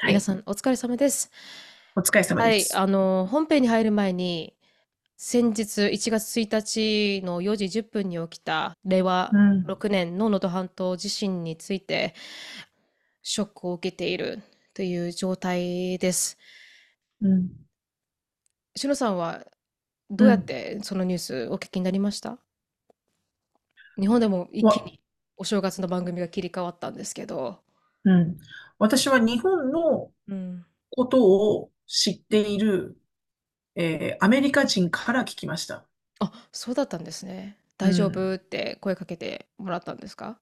はい皆さん、お疲れ様です。お疲れ様はい、です。あの、本編に入る前に、先日1月1日の4時10分に起きた令和うん。6年の能登半島地震について、ショックを受けているという状態です。うん。しのさんはどうやっうん。てそのニュースお聞きになりました？日本でも一気わ、にお正月の番組が切り替わったんですけど、うん。私は日本のうん。ことを知っている、えーアメリカ人から聞きました。あ、そうだったんですね。う大丈ん。夫って声かけてもらったんですか？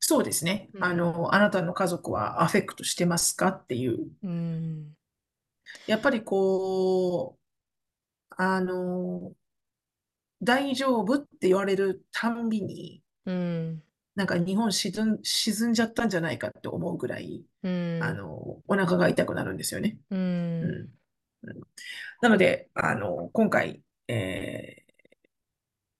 そうですね。うん。あの、あなたの家族はアフェクトしてますか？っていう。うん。やっぱりこう、あの、大丈夫？って言われるたんびに、うん。なんか日本沈ん、沈んじゃったんじゃないかって思うぐらい、うあん。の、お腹が痛くなるんですよね。う。うんん。うんなので、あの、今回、え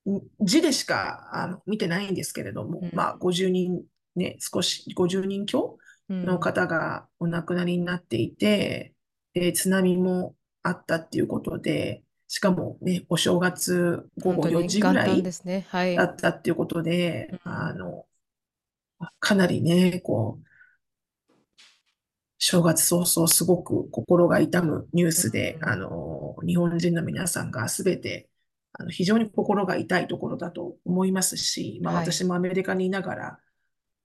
ー字でしかあの見てないんですけれどうも、ん。まあ、50人ね、少し、50人強のうん。方がお亡くなりになっていて、で、津波もあったっていうことで、しかもね、お正月午後4本当に元時ぐらい旦ですね。はい。だったっていうことで、うん。あの、かなりね、こう、正月早々すごく心が痛むニューうスで、あん。の、日本人の皆さんがすべて、あの、非常に心が痛いところだと思いますし、まあはい。私もアメリカにいながら、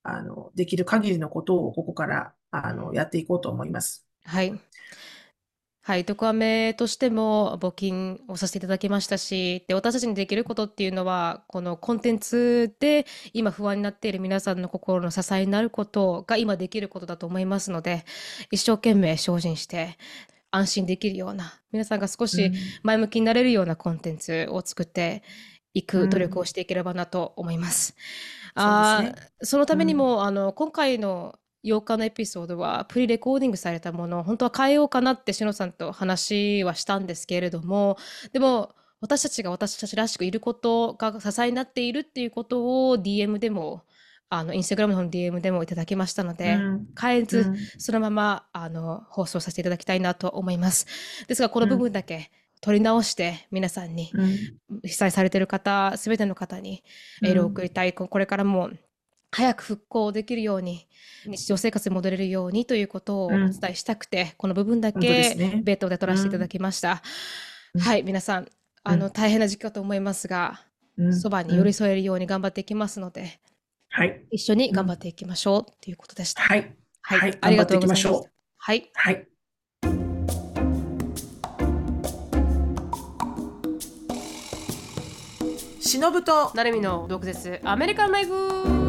あの、できる限りのことをここから、うあの、ん。やっていこうと思います。はい。はい、ドクアメとしても募金をさせていただきましたし、で、私たちにできることっていうのは、このコンテンツで今不安になっている皆さんの心の支えになることが今できることだと思いますので、一生懸命精進して安心できるような、皆さんが少うしん、前向きになれるようなコンテンツを作っていうん、く努力をしていければなと思います。そうですあね。ーそのたうん、めにも、あの、今回の8日のエピソードはプリレコーディングされたものを本当は変えようかなってしのさんと話はしたんですけれども、でも私たちが私たちらしくいることが支えになっているっていうことを DM でも、あの、インスタグラムの DM でもいただきましたのうで、ん、う変えず、ん、そのまま、あの、放送させていただきたいなと思います。ですが、この部うん、分だけ取り直して皆さんに、うん、被災されている方、すべての方にエールを送りたい。ここれからも早く復興できるように、日常生活に戻れるようにということをおうん、伝えしたくて、この部分だけね。別途で取うらせていただん、きました。うん、はい、皆さん、うあの、ん、大変な時期かと思いますが、うん、そばに寄りうん。添えるように頑張っていきますので、はい。一緒にうん、頑張っていきましょうということでした。はい。はい、はい。ありがとうきまございましょう。はい。はい。忍となるみの毒舌アメリカンライフ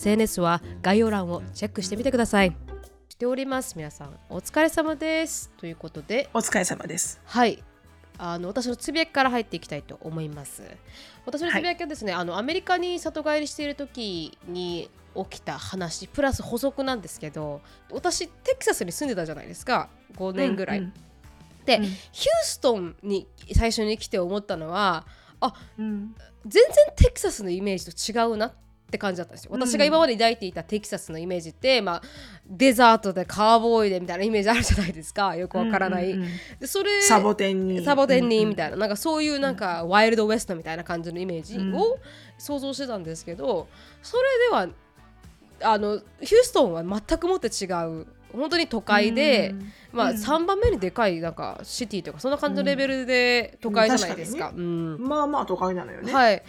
SNS は概要欄をチェックしてみてください。しております皆さん。お疲れ様です。ということで。お疲れ様です。はい。あの私のつぶやきから入っていきたいと思います。私のつぶやきはですね、あのアメリカに里帰りしている時に起きた話プラス補足なんですけど私テキサスに住んでたじゃないですか。5年ぐらい、うん。で、うん。ヒューストンに最初に来て思ったのはあうん。全然テキサスのイメージと違うなって感じだったんですよ。私が今まで抱いていたテキサスのイメージって、まあ、デザートでカーボーイでみたいなイメージあるじゃないですか。よくわからない。うんうんうんでそれサボテンに。サボテンにみたいな。ななんかそういうなんかワイルドウエストみたいな感じのイメージうん。を想像してたんですけどそれではあのヒューストンは全くもって違う本当に都会で、まあ、うん。3番目にでかいなんかシティとかそんな感じのレベルで都会じゃないですか。うん。まあまあ都会なのよね。はい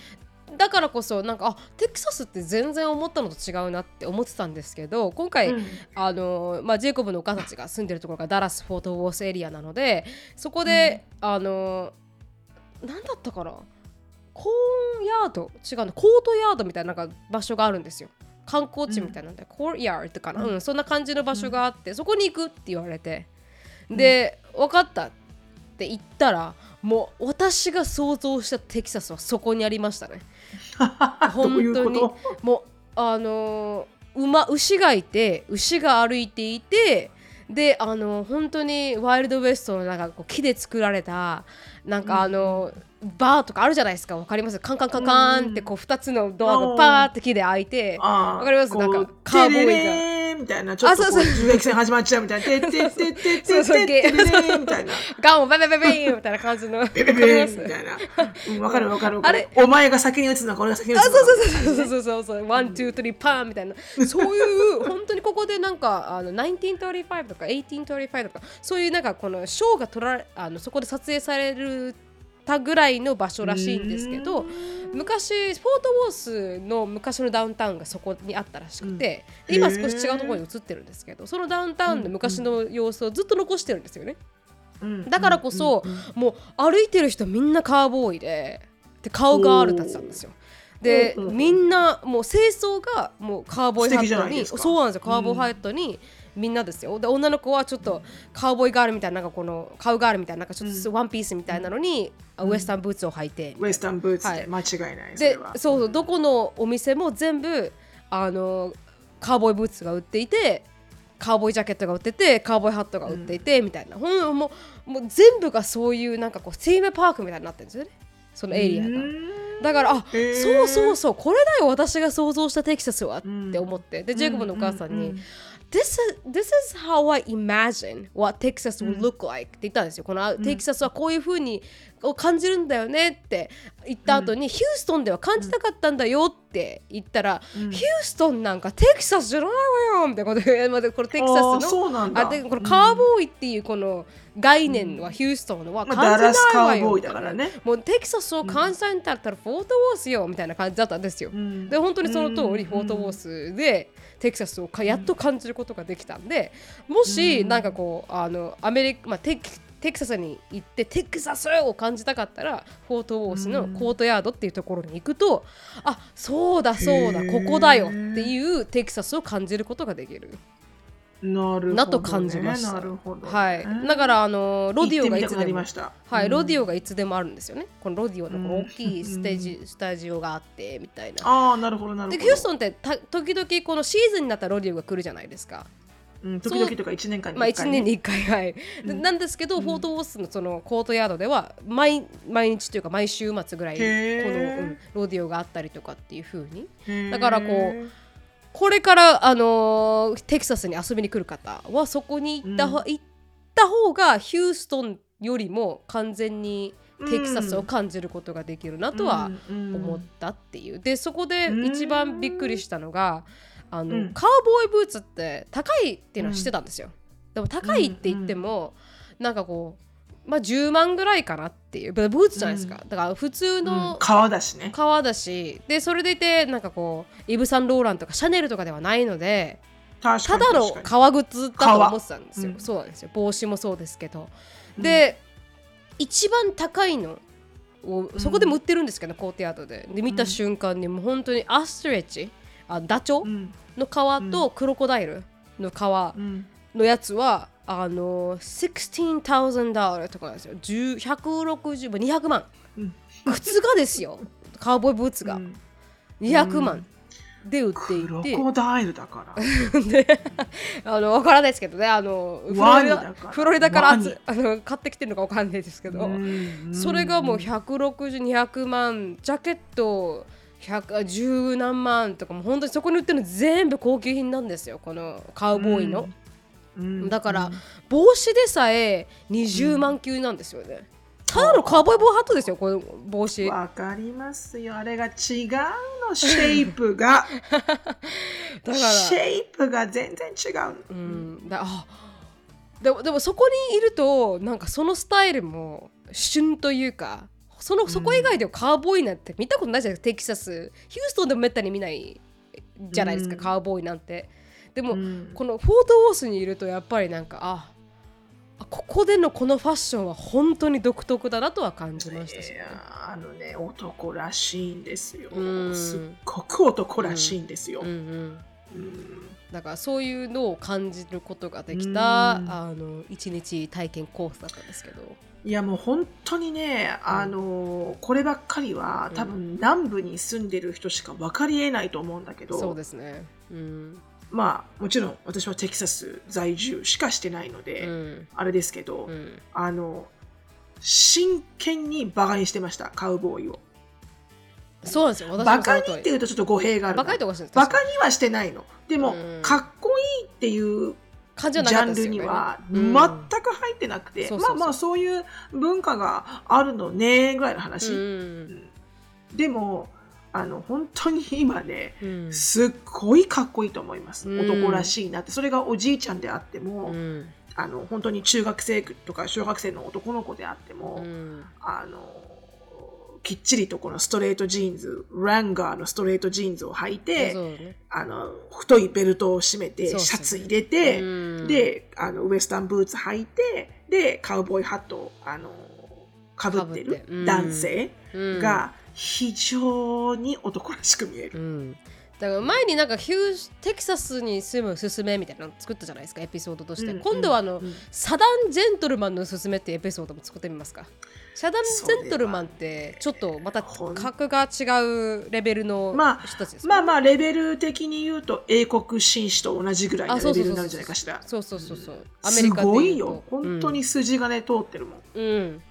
だからこそなんかあテキサスって全然思ったのと違うなって思ってたんですけど今回、うん。あのまあ、ジェイコブのお母たちが住んでるところがダラス・フォートウォースエリアなのでそこで、あの何だったかな？コーンヤード？違うのコートヤードみたいななんか場所があるんですよ。観光地みたいなんで、コールヤードかな、うん、そんな感じの場所があって、そこに行くって言われて。で、分かったって言ったらもう私が想像したテキサスはそこにありましたね 本当にこもうあのー馬牛がいて牛が歩いていてであの本当にワイルドウエストのなんかこう木で作られたなんかあの、バーとかあるじゃないですかわかります？カンカンカンカンってこう2つのドアがバーって木で開いてわかります？なんかカーボーイがみたいな、ちょっとこうあそうそう銃撃戦始まっちゃうみたいな。てってってってってってみたいな。ガンをベベベベーンみたいな感じのベベベーみたいな。うんわかるわかるあれ。るお前が先に撃つのか俺が先に撃つあのか。そうそうそうそうそうそうそう one, two, three,パーンみたいなそういう本当にここでなんかあの1935とか1835とかそういうなんかこのショーが撮られあのそこで撮影されるたぐらいの場所らしいんですけど昔フォートウォースの昔のダウンタウンがそこにあったらしくて、で今少し違うところに移ってるんですけどそのダウンタウンの昔の様子をずっと残してるんですよね。うん。だからこそ、うんうんもう歩いてる人みんなカーボーイでで顔ガールたちなんですよ。で、うんうんうんみんなもう清掃がもうカーボーイハットにそうなんですよ。カーボーイハットに、みんなですよ。で女の子はちょっとカウボーイガールみたいななんかこのカウガールみたいななんかちょっとワンピースみたいなのに、あウエスタンブーツを履いて、ウエスタンブーツはい。で間違いない。そでそうそうどこのお店も全部あのカウボーイブーツが売っていてカウボーイジャケットが売っててカウボーイハットが売っていて、みたいな。ほんもうもう全部がそういうなんかこうテーマパークみたいになってるんですよね。そのエリアが。だからあ、へー。そうそうそうこれだよ私が想像したテキサスはっんて思って。でジェイコブのお母さんに、うんうん This is, this is how I imagine what Texas would look like、って言ったんですよ。このあテキサスはこういう風にを感じるんだよねって言った後に、ヒューストンでは感じたかったんだよって言ったら、ヒューストンなんかテキサスじゃないわよみたいなことでこれテキサスあのあでこのカーボーイっていうこの概念はヒューストンのはまあ感じな。いわよ、ダラスカーボーイだからね。もうテキサスを感じたいんだったらフォートウォースよみたいな感じだったんですよ。んで本当にその通りうんフォートウォースでテキサスをかやっと感じることができたんでもしなんかこうあのアメリカ、まあ、テキテキサスに行ってテキサスを感じたかったらフォートウォースのコートヤードっていうところに行くとあそうだそうだここだよっていうテキサスを感じることができるなるほどねなと感じました。なるほどね。はい、だからあのロディオがいつでも。はい、うんロディオがいつでもあるんですよね。このロディオのこの大きいステージ、スタジオがあってみたいな。ああ、なるほど、なるほど。でヒューストンってた時々このシーズンになったらロディオが来るじゃないですか。うん、時々とか1年間にまあ、1 1回ね年に1回、はいでなんですけど、フォートウォースのそのコートヤードでは毎毎日というか毎週末ぐらいこの、うんロディオがあったりとかっていう風にへーだからこうこれから、あのーテキサスに遊びに来る方はそこに行った,、うん。行った方がヒューストンよりも完全にテキサスを感じることができるなとはうん思ったっていう。でそこで一番びっくりしたのがあの、うん。カウボーイブーツって高いっていうのは知ってたんですよ。でも高いって言っても、なんかこうまあ10万ぐらいかなっていう。ブーツじゃないですか、だから普通うん。の革だしね。革だし。でそれでいてなんかこうイブ・サンローランとかシャネルとかではないのでただの革靴だと思ってたんですよ、革。うん。そうなんですよ。帽子もそうですけど、で一番高いのをそこでも売ってるんですけど、コートヤードで。で見た瞬間にもう本当にアストレッチ？あダチョ？ウうん。の皮とクロコダイルの皮うん。のやつはあの16,000ダラとかなんですよ。10 160万200万、うん。靴がですよ。カウボーイブーツが、うん。200万で売っていクロて、コダイルだから。であの分からないですけどね。あのフロリダフロリダから あの買ってきてるのか分かんないですけど、うん。それがもう160200万。ジャケット110何万とか。もう本当にそこに売ってるの全部高級品なんですよ。このカウボーイの、うんだから、帽子でさえ20万級なんですよね、ただのカウボーイボーハットですよこの帽子。わかりますよ。あれが違うの、シェイプが。だから。シェイプが全然違う。うん、だあでもでもそこにいるとなんかそのスタイルも旬というかそのそこ以外ではカウボーイなんて見たことないじゃないですか、テキサス。ヒューストンでもめったに見ないじゃないですか、うん。カウボーイなんてでも、うん。このフォートウォースにいるとやっぱりなんかああここでのこのファッションは本当に独特だなとは感じましたし、ね。あのね男らしいんですよ。うん。すっごく男らしいんですよ、うんうん、うん。だからそういうのを感じることができたうん。あの一日体験コースだったんですけど。いやもう本当にね、あのこればっかりはうん。多分南部に住んでる人しか分かりえないと思うんだけど、そうですね。うんまあもちろん私はテキサス在住しかしてないので、うん。あれですけど、うん。あの真剣にバカにしてましたカウボーイを。そうですよ。私バカにっていうとちょっと語弊があるな。バカにはしてないの。でも、うん。かっこいいっていうジャンルにはうん全く入ってなくて、まあまあそういう文化があるのねぐらいの話、うん。でもあの本当に今ねうん。すっごいかっこいいと思います、うん。男らしいなって。それがおじいちゃんであっても、うん。あの本当に中学生とか小学生の男の子であっても、うん。あのきっちりとこのストレートジーンズランガーのストレートジーンズを履いて、ね。あの太いベルトを締めてシャツ入れて、うん。であのウエスタンブーツ履いてでカウボーイハットをあのかぶって。る男性うん。が非常に男らしく見える。うん。だから前になんかヒューテキサスに住むすすめみたいなの作ったじゃないですかエピソードとして、うん今度はあの、うんサダンジェントルマンのすすめっていうエピソードも作ってみますか。サダンジェントルマンってちょっとまた格が違うレベルのまあ人たちですよまあまあレベル的に言うと英国紳士と同じぐらいのレベルになるんじゃないかしら。そうそうそうそう、すごいよ。で言うと。本当に筋金通ってるもん。うん、うん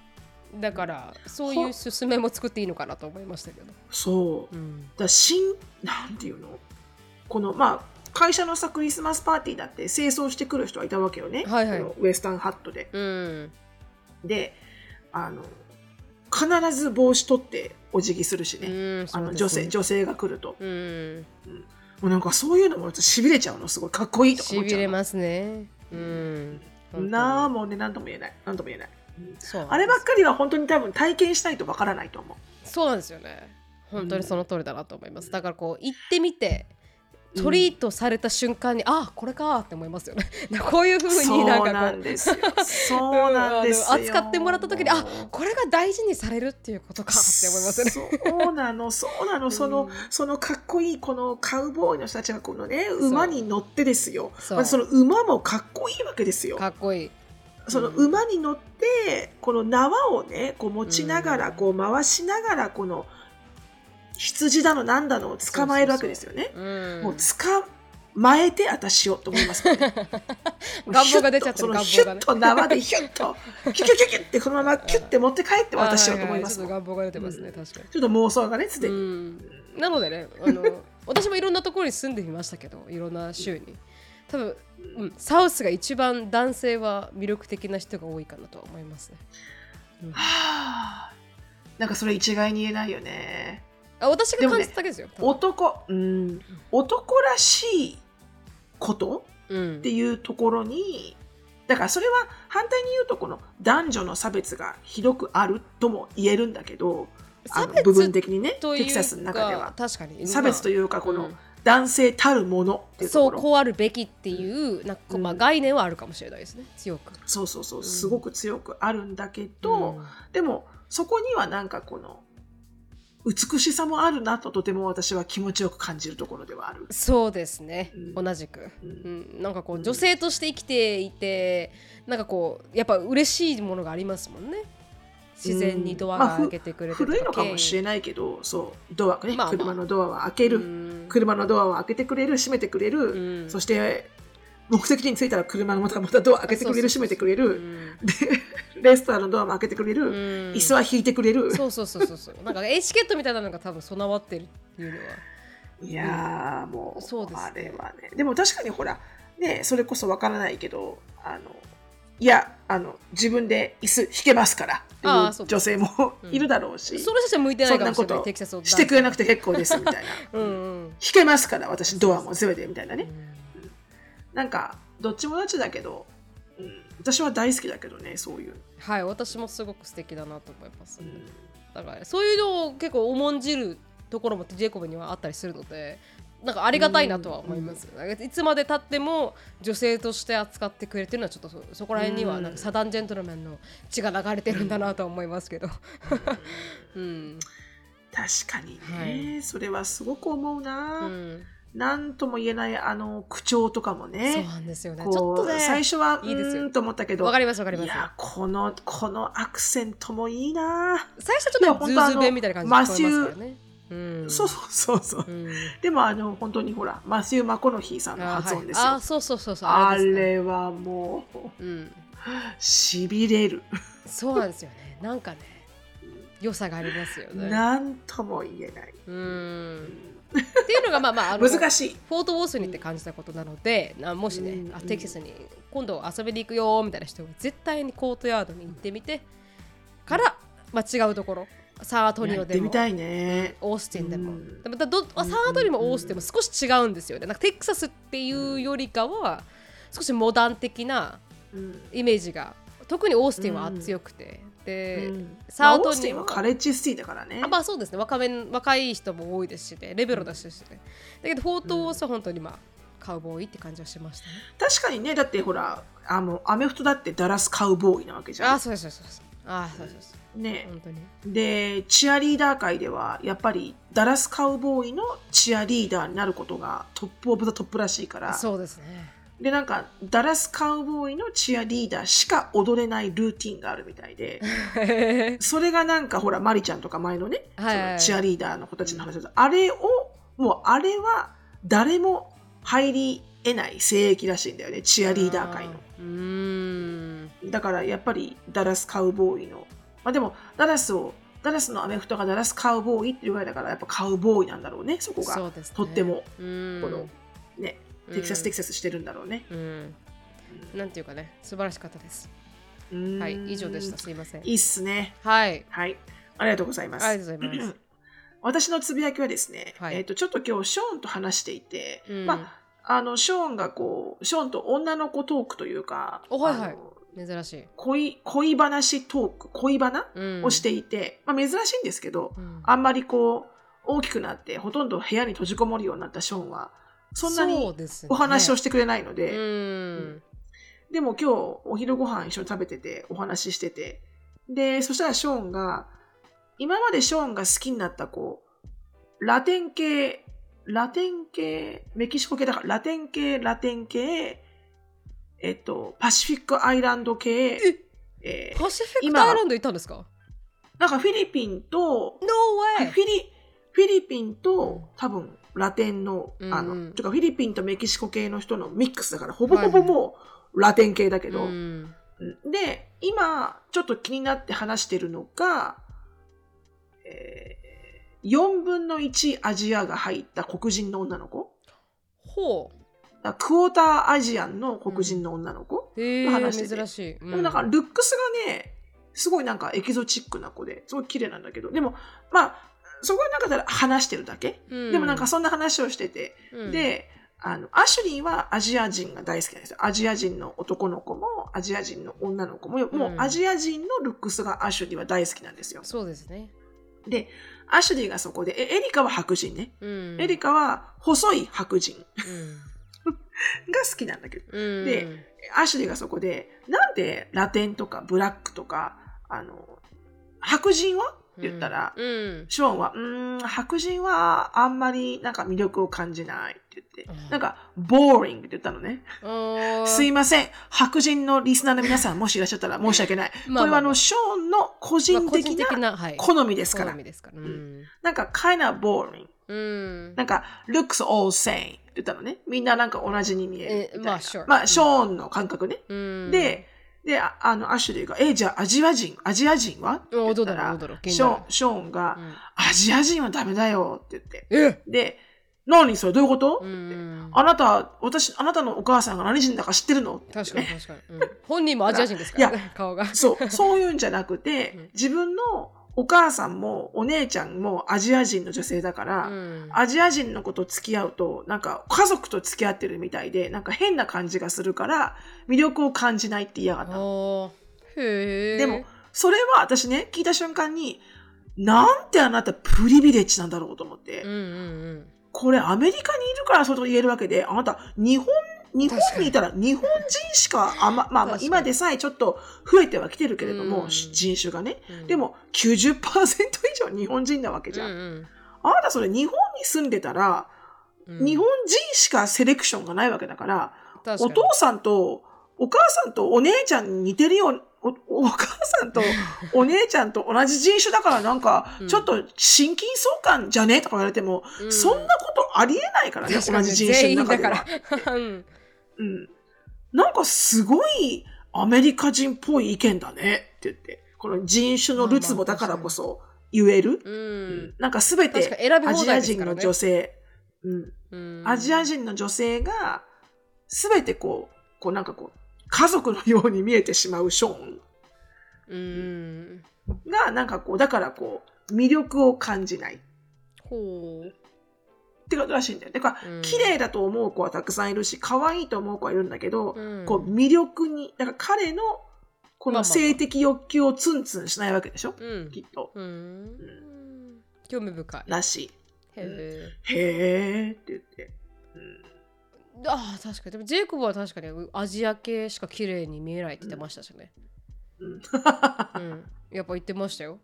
だからそういうすすめも作っていいのかなと思いましたけど、そう。うん、だ新なんていうの？このまあ会社のさクリスマスパーティーだって清掃してくる人はいたわけよね、はいはい。ウエスタンハットで。うん。であの必ず帽子取ってお辞儀するしね、うんあの女性女性が来ると、うん。もうなんかそういうのもしびれちゃうのすごいかっこいいと思っちゃうの。びれますね。うん。なあもうね何とも言えない。何とも言えない、あればっかりは本当に多分体験しないとわからないと思う。そうなんですよね。本当にその通りだなと思います、だからこう行ってみてトリートされた瞬間に、あこれかって思いますよね。こういうふうになんかこう。そうなんです扱ってもらった時にあこれが大事にされるっていうことかって思いますよね。そうなの、そうなの、その、うん。そのかっこいいこのカウボーイの人たちがこのね、う。馬に乗ってですよ。そう。まずその馬もかっこいいわけですよ。かっこいいそのうん馬に乗って、この縄をね、こう持ちながら、うん。こう回しながら、この羊だのなんだのを捕まえるわけですよね。うん。もう捕まえて私をと思います。ね。願望が出ちゃってるそのヒュッと縄でヒュッと、キュキュキュキュってこのままキュッて持って帰って私をと思います。ちょっと願望が出てますね、うん。確かに。ちょっと妄想がね、すでに。うん。なのでねあの 私もいろんなところに住んでみましたけどいろんな州に多分、うん、サウスが一番男性は魅力的な人が多いかなとは思いますね。はあ。なんかそれ一概に言えないよね。あ私が感じただけですよ、多分男、うん、男らしいことうん。っていうところに、だからそれは反対に言うとこの男女の差別がひどくあるとも言えるんだけど、部分的にね、テキサスの中では。確かに。差別というか、このうん男性たるものそうこうあるべきっていうなんかまあ、うん。概念はあるかもしれないですね。強く。そうそうそう、ん。すごく強くあるんだけど、うん。でもそこにはなんかこの美しさもあるなととても私は気持ちよく感じるところではある。そうですね、うん。同じく、ううんん。なんかこううん。女性として生きていてなんかこうやっぱ嬉しいものがありますもんね自然にドアが開けてくれてと古いのかもしれないけど、そう、ドアね、まあまあ。車のドアは開ける、うん。車のドアを開けてくれる、閉めてくれる、うん。そして、目的地に着いたら車のまたまたドア開けてくれる、閉めてくれうる、ん。で、レストランのドアも開けてくれる、うん。椅子は引いてくれる。そうそうそうそうそう。なんかエチケットみたいなのが多分備わってるっていうのは。いやー、もう、そうですね。あれはね。でも確かにほら、ね、それこそわからないけど、あの、いや、あの、自分で椅子引けますからっていうう女性もうん。いるだろうし、その人は向いてないかもしれないそんなことしてくれなくてて結構ですみたいな。うんうん。引けますから、私ドアも全てみたいなね。うん。なんか、どっちもどっちだけど、うん、私は大好きだけどね、そういう。はい私もすごく素敵だなと思います、うん。だからそういうのを結構重んじるところもジェイコブにはあったりするのでなんかありがたいなとは思います、いつまでたっても女性として扱ってくれてるのはちょっとそそこら辺にはなんか Southern gentleman の血が流れてるんだなとは思いますけど、うん。確かにね、はそれはすごく思うな。うん、なんとも言えないあの口調とかもそうね。なんですよね。ちょっとね最初はいいですよ。と思ったけど、わかりますわかります。いやこのこのアクセントもいいな。最初ちょっとズーズー弁みたいな感じでますからね、うん、そうそうそうそう。うんでもあの本当にほらマシュー・マコノヒーさんのあ発音ですよ。はい、あそうそうそうそうあれはもううん、しびれる。そうなんですよねなんかね良さがありますよねなんとも言えない。うんっていうのがまあまああの難しい。フォートウォースに行って感じたことなので、なもしね、うんあテキサスに今度遊びに行くよみたいな人は絶対にコートヤードに行ってみてから、まあ、違うところサーアトニオでも。ね。オースティンでも、うん。でもだどサーアトニオもオースティンも少し違うんですよね。なんかテキサスっていうよりかは少しモダン的なうん。イメージが特にオースティンは強くて、で、うん。サーアまあオースティンはカレッジシティだからね。あまあそうですね。若め若い人も多いですしね。レベルだしね、だけどフォートウォースは本当にまあカウボーイって感じはしましたね、確かにね、だってほら、あのアメフトだってダラスカウボーイなわけじゃん。あそうですそうですあそうそうですね、本当に。で、チアリーダー界では、やっぱりダラスカウボーイのチアリーダーになることが top of the top らしいから、そうですね。で、なんか、ダラスカウボーイのチアリーダーしか踊れないルーティンがあるみたいで、それがなんかほら、マリちゃんとか前のね、はいはいはい。そのチアリーダーの子たちの話だと、あれを、もうあれは誰も入り得ない聖域らしいんだよね、チアリーダー界の。うーんだからやっぱりダラスカウボーイの、まあでもダラスを、ダラスのアメフトがダラスカウボーイっていうぐらいだからやっぱカウボーイなんだろうね、そこが。ね。とっても、この、ね、テキサステキサスしてるんだろうね。うん。なんていうかね素晴らしかったです。はい以上でした。すいません。いいっすね。はい。はい。ありがとうございます。ありがとうございます。私のつぶやきはですね、はい。えっ、と、ちょっと今日ショーンと話していて、うん。まあ、あの、ショーンがこう、ショーンと女の子トークというか、おはいはい珍しい、恋、恋話トーク、恋バナうん。をしていて、まあ珍しいんですけど、うん。あんまりこう、大きくなって、ほとんど部屋に閉じこもるようになったショーンは、そんなにお話をしてくれないので、うん。でも今日お昼ご飯一緒に食べてて、お話ししてて、で、そしたらショーンが、今までショーンが好きになったこう、ラテン系、ラテン系、メキシコ系だから、ラテン系、ラテン系、えっと、パシフィックアイランド系、えーパシフィックアイランド行ったんですか？なんかフィリピンと、No! フィリフィリピンうんと多分ラテンの、うんあうん。の、とかフィリピンとメキシコ系の人のミックスだから、ほぼほぼもうラテン系だけど、で、今、ちょっと気になって話してるのが、えー、4分の1アジアが入った黒人の女の子。ほだからクォーターアジアンの黒人の女の子。うへえ話してて。珍しい、うん。でもなんか、ルックスがね、すごいなんかエキゾチックな子で、すごい綺麗なんだけど、でも、まあ、そこになんかただ話してるだけ。うん。でもなんかそんな話をしてて、うん。で、あの、アシュリーはアジア人が大好きなんですよ。アジア人の男の子も、アジア人の女の子も、もうアジア人のルックスがアシュリーは大好きなんですよ。そうですね、で、アシュリーがそこで、えエリカは白人ね。うん、エリカは細い白人がうん好きなんだけど、うん、でアシュリーがそこで、なんでラテンとかブラックとか、あの、白人は？って言ったら、うん。ショーンは、うーん、白人はあんまりなんか魅力を感じないって言って。うん、なんか、ボーリングって言ったのね。うん。すいません。白人のリスナーの皆さん、もしいらっしゃったら申し訳ない。これはあの、ショーンの個まあ人的な好みですから。なんか、kind of boring. うん。なんか、looks all same って言ったのね。みんななんか同じに見えるまあショーンの感覚ね。うん、で、で、ああの、アシュリーが、え、じゃあアジア人、アジア人は？って言ったらショーンが、うん。アジア人はダメだよって言って。えで、何それ？どういうこと、うん。あなた、私、あなたのお母さんが何人だか知ってるの？確かに確かに、うん。本人もアジア人ですから、いね、顔が。そう、そういうんじゃなく うん。て、自分のお母さんもお姉ちゃんもアジア人の女性だから、うん。アジア人の子と付き合うと、なんか家族と付き合ってるみたいで、なんか変な感じがするから、魅力を感じないって言いやがったへえでも、それは私ね、聞いた瞬間に、なんてあなたプリビレッジなんだろうと思って。うんうんこれアメリカにいるからそういうこと言えるわけで、あなた、日本、日本にいたら日本人しか、あま、まあまあ今でさえちょっと増えてはきてるけれども、うん。人種がね。うん。でも90%以上日本人なわけじゃん。うんあなたそれ日本に住んでたら、うん。日本人しかセレクションがないわけだから、お父さんとお母さんとお姉ちゃんに似てるようお お母さんとお姉ちゃんと同じ人種だからなんかうん。ちょっと親近相関じゃね？とか言われても、うん。そんなことありえないからね同じ人種の中では。か。ら。うん。うん、なんかすごいアメリカ人っぽい意見だねって言ってこの人種のるつぼだからこそ言える、ううん。ん。なんか全て確かに選び放アジア人の女性、うん、うん。アジア人の女性が全てこうこうなんかこう家族のように見えてしまうショーン。うん。がなんかこうだからこう魅力を感じない。っほう。てことらしいんだよ。だから、うん。綺麗だと思う子はたくさんいるし可愛いと思う子はいるんだけど、うん。こう魅力にだから彼のこの性的欲求をツンツンしないわけでしょ、うん。きっと。うん。興味深い。らしい。へへーって言って。うん。えああ確かに。でもジェイコブは確かにアジア系しか綺麗に見えないって言ってましたしね。うん。うん。やっぱ言ってましたよ。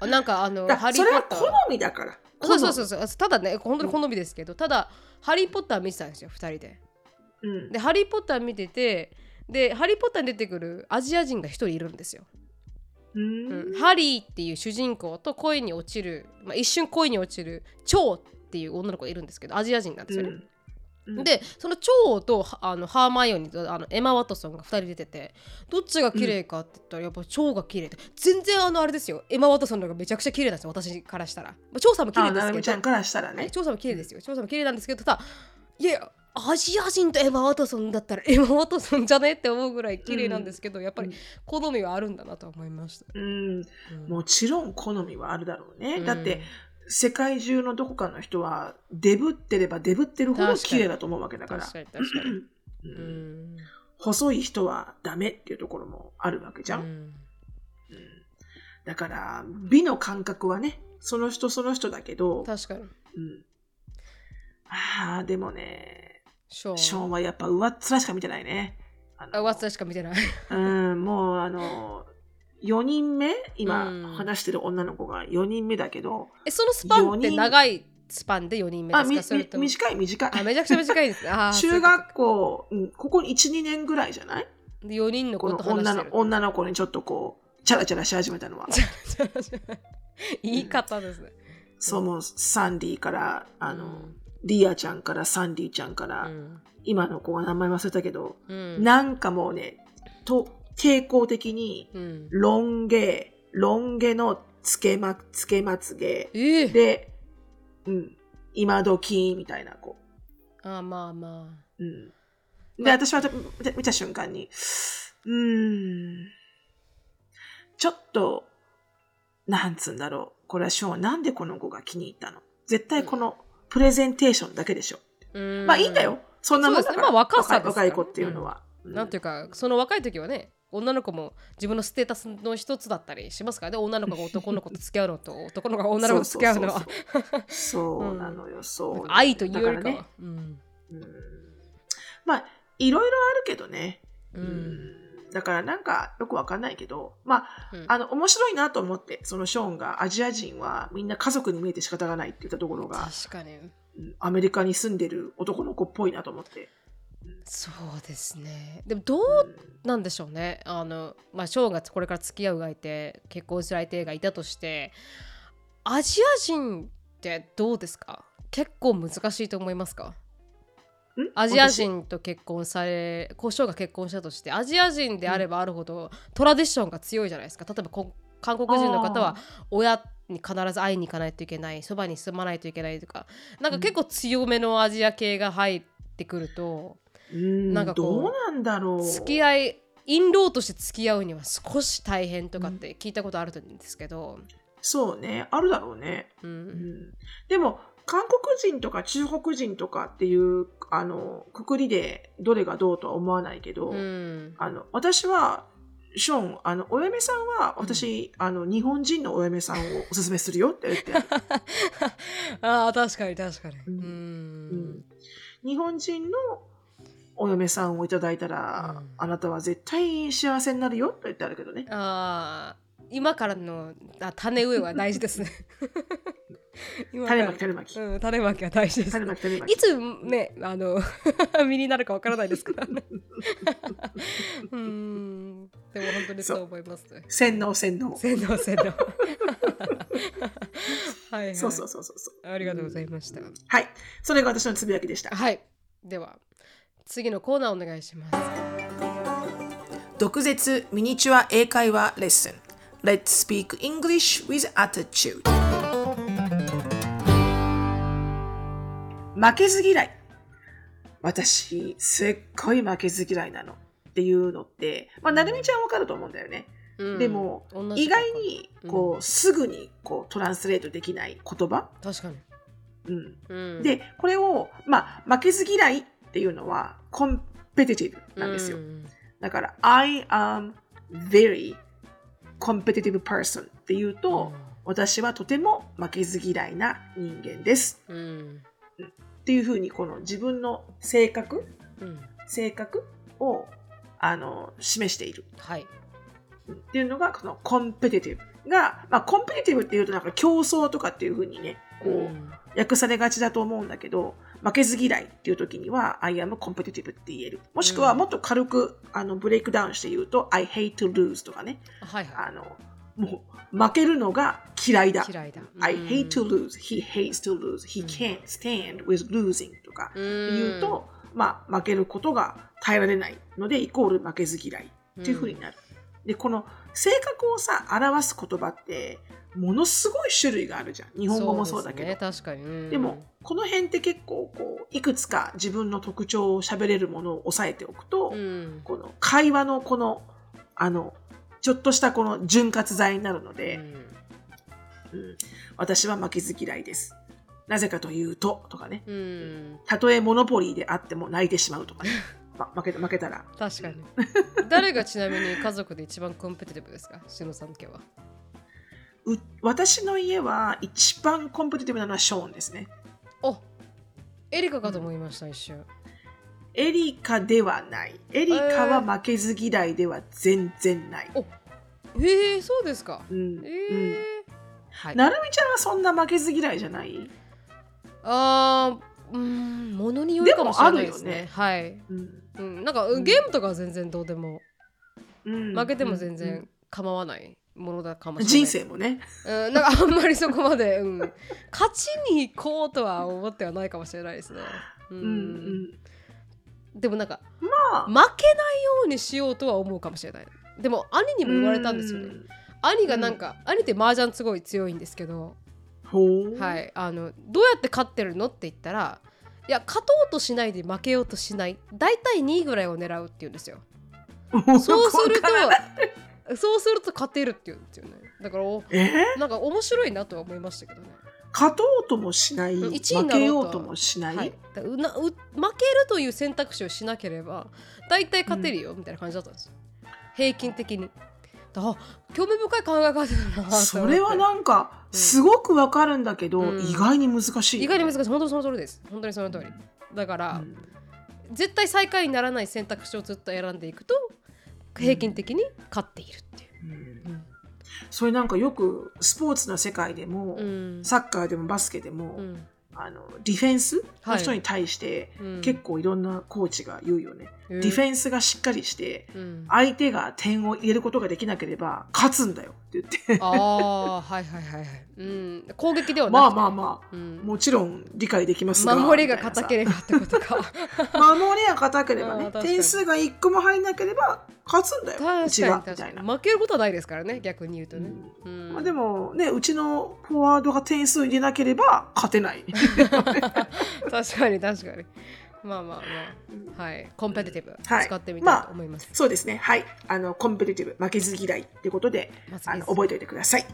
あなんかあのだハリそれはーポッター。好みだから。そうそうそう。う。そうただね本当に好みですけど、ただハリー・ポッター見てたんですよ2人で。うん。でハリー・ポッター見ててでハリー・ポッターに出てくるアジア人が1人いるんですよ、うん。うん。ハリーっていう主人公と恋に落ちる、まあ、一瞬恋に落ちるチョウっていう女の子がいるんですけどアジア人なんですよね、うんでそのチョウとはあのハーマイオニーとあのエマ・ワトソンが2人出ててどっちが綺麗かって言ったらやっぱチョウが綺麗で全然あのあれですよ。エマ・ワトソンの方がめちゃくちゃ綺麗なんですよ私からしたら、まあ、チョウさんも綺麗あ、ですけど。ちゃんからしたらはい、ね。調査も綺麗ですよ。調査も綺麗なんですけど、ただ、いや、アジア人とエマ・ワトソンだったらエマ・ワトソンじゃねって思うぐらい綺麗なんですけど、やっぱり好みはあるんだなと思いました。うん、うん。もちろん好みはあるだろうね。うん。だって、世界中のどこかの人はデブってればデブってるほど綺麗だと思うわけだから確かに確かに。ううんん細い人はダメっていうところもあるわけじゃん、うんうんだから美の感覚はねその人その人だけど、確かに。うん、ああでもねショーン。ショーンはやっぱ上っ面しか見てないねあのあ、ワッツしか見てない。うんもうあの4人目？今うん。話してる女の子が4人目だけど、え、そのスパンって長いスパンで4人目ですか？それとも。み短い短い。あ、めちゃくちゃ短いです 中学校、うん、ここ12年ぐらいじゃない？で4人の子この女のと話してる。女の子にちょっとこうチャラチャラし始めたのは。言い方ですね。そうもうサンディからあの、うん。リアちゃんからサンディちゃんから、うん。今の子は名前忘れたけど、うん。なんかもうねと傾向的にうん。ロン毛ロン毛のつけまつけまつげ。ええ。で、うん、今時みたいな子、あまあまあ。うん、で私は見た見た瞬間にうーん。ちょっとなんつうんだろう。これはショーンなんでこの子が気に入ったの？絶対このプレゼンテーションだけでしょ、うん。まあいいんだよ。そんなもんだから、ね。まあ若さ若い子っていうのは、うん。なんていうかその若い時はね女の子も自分のステータスの一つだったりしますからね。女の子が男の子と付き合うのと男の子が女の子と付き合うのは。そうなのよ、そう。愛というよりかね。うん。うん。まあいろいろあるけどね、ううんん。だからなんかよくわかんないけどまあうん。あの面白いなと思ってそのショーンがアジア人はみんな家族に見えて仕方がないって言ったところが、確かに。うんアメリカに住んでる男の子っぽいなと思って、そうですね。でもどううんなんでしょうね。あのまあショーンがこれから付き合う相手結婚する相手がいたとしてアジア人ってどうですか？結構難しいと思いますか？ん？アジア人と結婚され、コショウが結婚したとして、アジア人であればあるほど、トラディションが強いじゃないですか。例えばこ、韓国人の方は親に必ず会いに行かないといけない、そばに住まないといけないとか、なんか結構強めのアジア系が入ってくると、うんなんかこうどうなんだろう。付き合い、印籠として付き合うには少し大変とかって聞いたことあるんですけど、そうねあるだろうね、う、うん。ん、でも韓国人とか中国人とかっていうあのくくりでどれがどうとは思わないけど、うん、あの私はショーン、あの、お嫁さんは、私、あの、日本人のお嫁さんをおすすめするよって言って。ある。ああ確かに確かに。うん。うん。うん。日本人のお嫁さんをいただいたら、うんあなたは絶対幸せになるよと言ってあるけどね。ああ今からのあ種植えは大事ですね 種まき、種まき。うん、種まきは大事です種まき、種まきい。つねあの 身になるかわからないですからねうんでも本当にそう思いますね洗脳、洗脳。洗脳洗脳はい、はい、そうそうそうそうそう。ありがとうございました、はい。それが私のつぶやきでした。はいでは次のコーナーお願いします。毒舌ミニチュア英会話レッスン。Let's speak English with attitude. 負けず嫌い。私すっごい負けず嫌いなのっていうのってまあなるみちゃんわかると思うんだよね、うん。でも意外にこう、うんすぐにこうトランスレートできない言葉、確かに、うん、うん、でこれをまあ負けず嫌いっていうのはコンペティティブなんですよ、うん。だから I am very competitive person っていうと、私はとても負けず嫌いな人間です。うん。っていうふうにこの自分の性格うん。性格をあの示している。はい。っていうのがこのコンペティティブが、まあ、コンペティティブっていうとなんか競争とかっていうふうにねこう、うん。訳されがちだと思うんだけど負けず嫌いっていう時には I am competitive って言える。もしくはもっと軽くあのブレイクダウンして言うと I hate to lose とかね。はいはあのもう負けるのが嫌いだ。い嫌いだ。I うん。hate to lose. He hates to lose. He can't stand with losing とかうん。言うと、まあ負けることが耐えられないのでイコール負けず嫌いっていうふうになる、でこの性格をさ表す言葉ってものすごい種類があるじゃん。日本語もそうだけど。ね、確かに、うん。でも、この辺って結構こういくつか自分の特徴を喋れるものを押さえておくと、うん。この会話のこのあのちょっとしたこの潤滑剤になるので、うん。私は負けず嫌いです。なぜかというととかね。うん、うんたとえモノポリーであっても泣いてしまうとかね、ま、負けた負けたら。確かに。誰がちなみに家族で一番コンペティブですか？しのさん家は。う私の家は一番コンペティティブなのはショーンですね。おエリカかと思いました、一瞬。エリカではない。エリカは負けず嫌いでは全然ない。えー、そうですか。うんえーうんはい。なるみちゃんはそんな負けず嫌いじゃない、あーうーんものによるかもしれないですね。でもあるよね。はい、うん。うん、なんかんゲームとかは全然どうでも。うん。負けても全うん。然構わないものだかもしれない人生もね。うん、なんかあんまりそこまで、うん、勝ちに行こうとは思ってはないかもしれないですね。うんうんうん、でもなんかまあ負けないようにしようとは思うかもしれない。でも兄にも言われたんですよね。兄がなんか、兄って麻雀すごい強いんですけど。はい、あのどうやって勝ってるのって言ったらいや勝とうとしないで負けようとしない大体2位ぐらいを狙うって言うんですよ。そうするとそうすると勝てるって言うんですよね。だからおえ？なんか面白いなとは思いましたけどね。勝とうともしない、負けようともしない？はい、なう負けるという選択肢をしなければ大体勝てるよ、みたいな感じだったんです平均的に。あ興味深い考え方だなそれはなんかうん。すごくわかるんだけど、うん。意外に難しい、意外に難しい。本当にその通りです。本当にその通りだから、うん。絶対最下位にならない選択肢をずっと選んでいくと平均的に勝っているっていう、うん。それなんかよくスポーツの世界でも、うん。サッカーでもバスケでも、うん。あのディフェンスの人に対して、うん。結構いろんなコーチが言うよね、うん。ディフェンスがしっかりしてうん。相手が点を入れることができなければ勝つんだよって言って。ああはいはいはいはい、うん、攻撃ではまあまあまあ。うん。もちろん理解できますが。守りが硬ければってことか。守りが硬ければね。点数が1個も入らなければ勝つんだよ。う確ちかに負けることはないですからね逆に言うとね、うん。まあ、でもねうちのフォワードが点数入れなければ勝てない。確かに確かにまあまあまあ。はい。コンペティティブ、はい。使ってみたいと思います、そうですね。はい。あのコンペティティブ負けず嫌いっていうことであの覚えておいてください。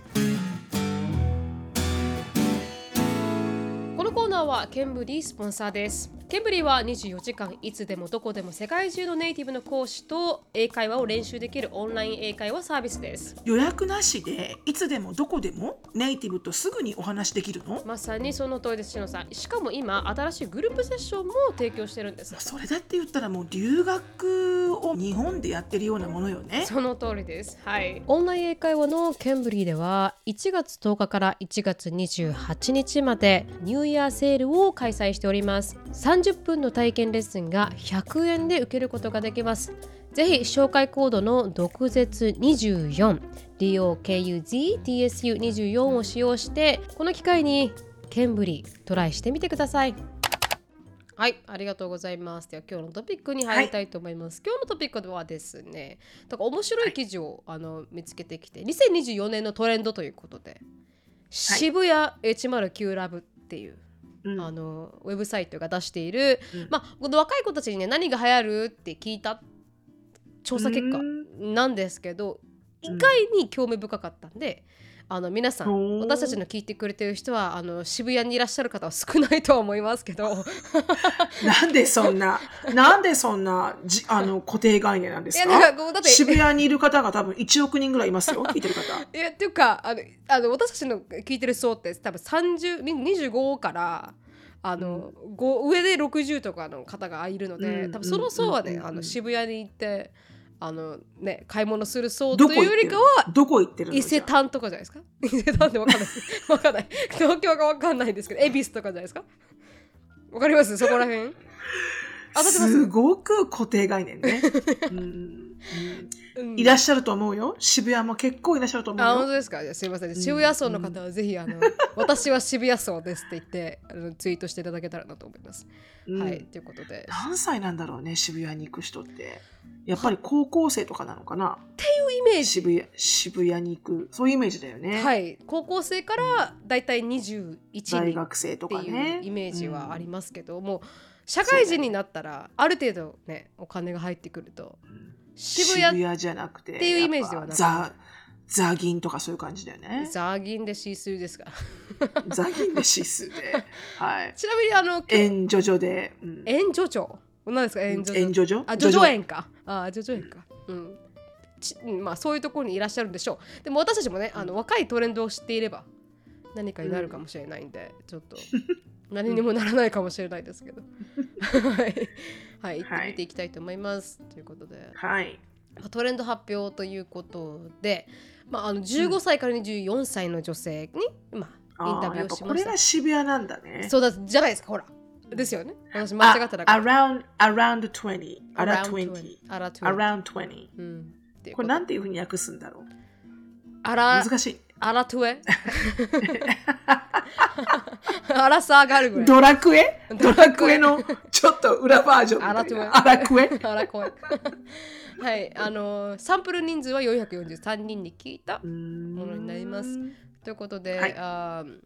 このコーナーはケンブリースポンサーですケンブリーは24時間いつでもどこでも世界中のネイティブの講師と英会話を練習できるオンライン英会話サービスです。予約なしでいつでもどこでもネイティブとすぐにお話できるの？まさにその通りですしのさん。しかも今新しいグループセッションも提供してるんです。それだって言ったらもう留学を日本でやってるようなものよね。その通りです。はい。オンライン英会話のケンブリーでは1月10日から1月28日までニューイヤーセールを開催しております。30分の体験レッスンが100円で受けることができますぜひ紹介コードの毒舌24 DOKUZTSU24 を使用してこの機会にケンブリートライしてみてくださいはい、ありがとうございます。では今日のトピックに入りたいと思います。今日のトピックはですね、だから面白い記事を、あの見つけてきて、2024年のトレンドということで、渋谷109ラブっていう、うん。あのウェブサイトが出している、うん。まあこの若い子たちにね何が流行るって聞いた調査結果うん。なんですけど、うん。意外に興味深かったんで。あの皆さん私たちの聞いてくれてる人はあの渋谷にいらっしゃる方は少ないとは思いますけど。なんでそんな、なんでそんなじあの固定概念なんですいやなんかかこうだって渋谷にいる方が多分1億人ぐらいいますよ、聞いてる方。いやっていうかあのあの私たちの聞いてる層って多分30に25からあの、ご上で60とかの方がいるので、うん多分その層はね、うんうんうん。あの渋谷に行ってあのね買い物する層どというよりかはどこ行ってるの？伊勢丹とかじゃないですか？伊勢丹ってわかんない。わかんない。東京がわかんないんですけど恵比寿とかじゃないですか？わかります？そこら辺？当たってますすごく固定概念ね。うんうんうんいらっしゃると思うよ。渋谷も結構いらっしゃると思あ本うよ。当ですか？すいません、渋谷層の方はぜひあの 私は渋谷層ですって言ってあのツイートしていただけたらなと思います、うんはいということで何歳なんだろうね、渋谷に行く人って。やっぱり高校生とかなのかな？イメージ渋谷渋谷に行く。そういうイメージだよね。はい高校生からだいたい21大人っ学生とていうかね。イメージはありますけども、社会人になったらある程度ねお金が入ってくるとうん渋谷渋谷じゃなくて。っていうイメージではなくてザ、ザギンとかそういう感じだよね。ザーギンでシースルーですかザギンでシスで。はい。ちなみにあのエンジョジョで。うんエンジョジョ？何ですか？エンジョジョ？エンジョジョ？あ、ジョジョ？園か。あ、ジョジョ園か。うん。ちうんまあそういうところにいらっしゃるんでしょう。でも私たちもね、あの若いトレンドを知っていれば何かになるかもしれないんで、ちょっと 何にもならないかもしれないですけど。はい。はい、行ってみていきたいと思います。ということで、はい。トレンド発表ということで、まあ、あの15歳から24歳の女性に、まあ、インタビューをしましたれが。渋谷なんだね。そうだじゃないですか、ほら。ですよね。私間違ってたあから。around, around 20. around 20. アラ20。around 20. うん。これなんていうふうに訳すんだろうアラ難しい。アラトゥエアラサーガルぐらい。ドラクエ？ドドラクエのちょっと裏バージョン。アラトゥエアラクエアラコエ。はい、あのーサンプル人数は443人に聞いたものになりますということで、はいあー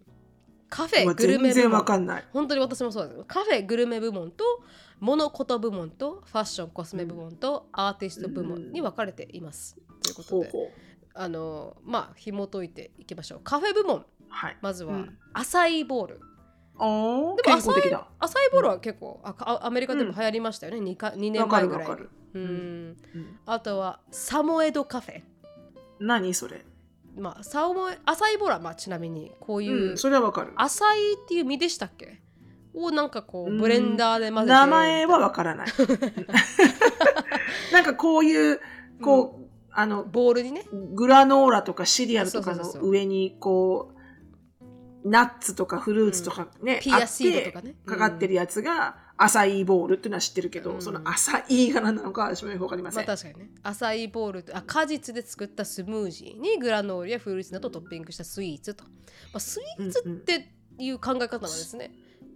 カフェグルメ部全然わ門かんない。本当に私もそうですカフェグルメ部門と物事部門とファッションコスメ部門とアーティスト部門に分かれています。ということで。あのーまあ紐解いていきましょう。カフェ部門はい。まずは、うん。アサイーボール。おーでも健康的だ。アサイーボールは結構あかアメリカでも流行りましたよね、2, か2年前ぐらい。にわかるわかる。うん。うん。あとはサモエドカフェ。何それ？まあサモエアサイーボールはまあちなみにこういう、うん、それはわかる。アサイっていう実でしたっけ？をなんかこうブレンダーで混ぜて。名前はわからない。なんかこういう、こう、あの、ボールにねグラノーラとかシリアルとかの上にこうナッツとかフルーツとかね、ピアシードとかね。てかかってるやつがアサイーボールっていうのは知ってるけど、うん。そのアサイーが何なのか私もよくわかりません。まあ確かにね。アサイーボールとあ果実で作ったスムージーにグラノールやフルーツなどをトッピングしたスイーツと、まあ、スイーツっていう考え方なんですね、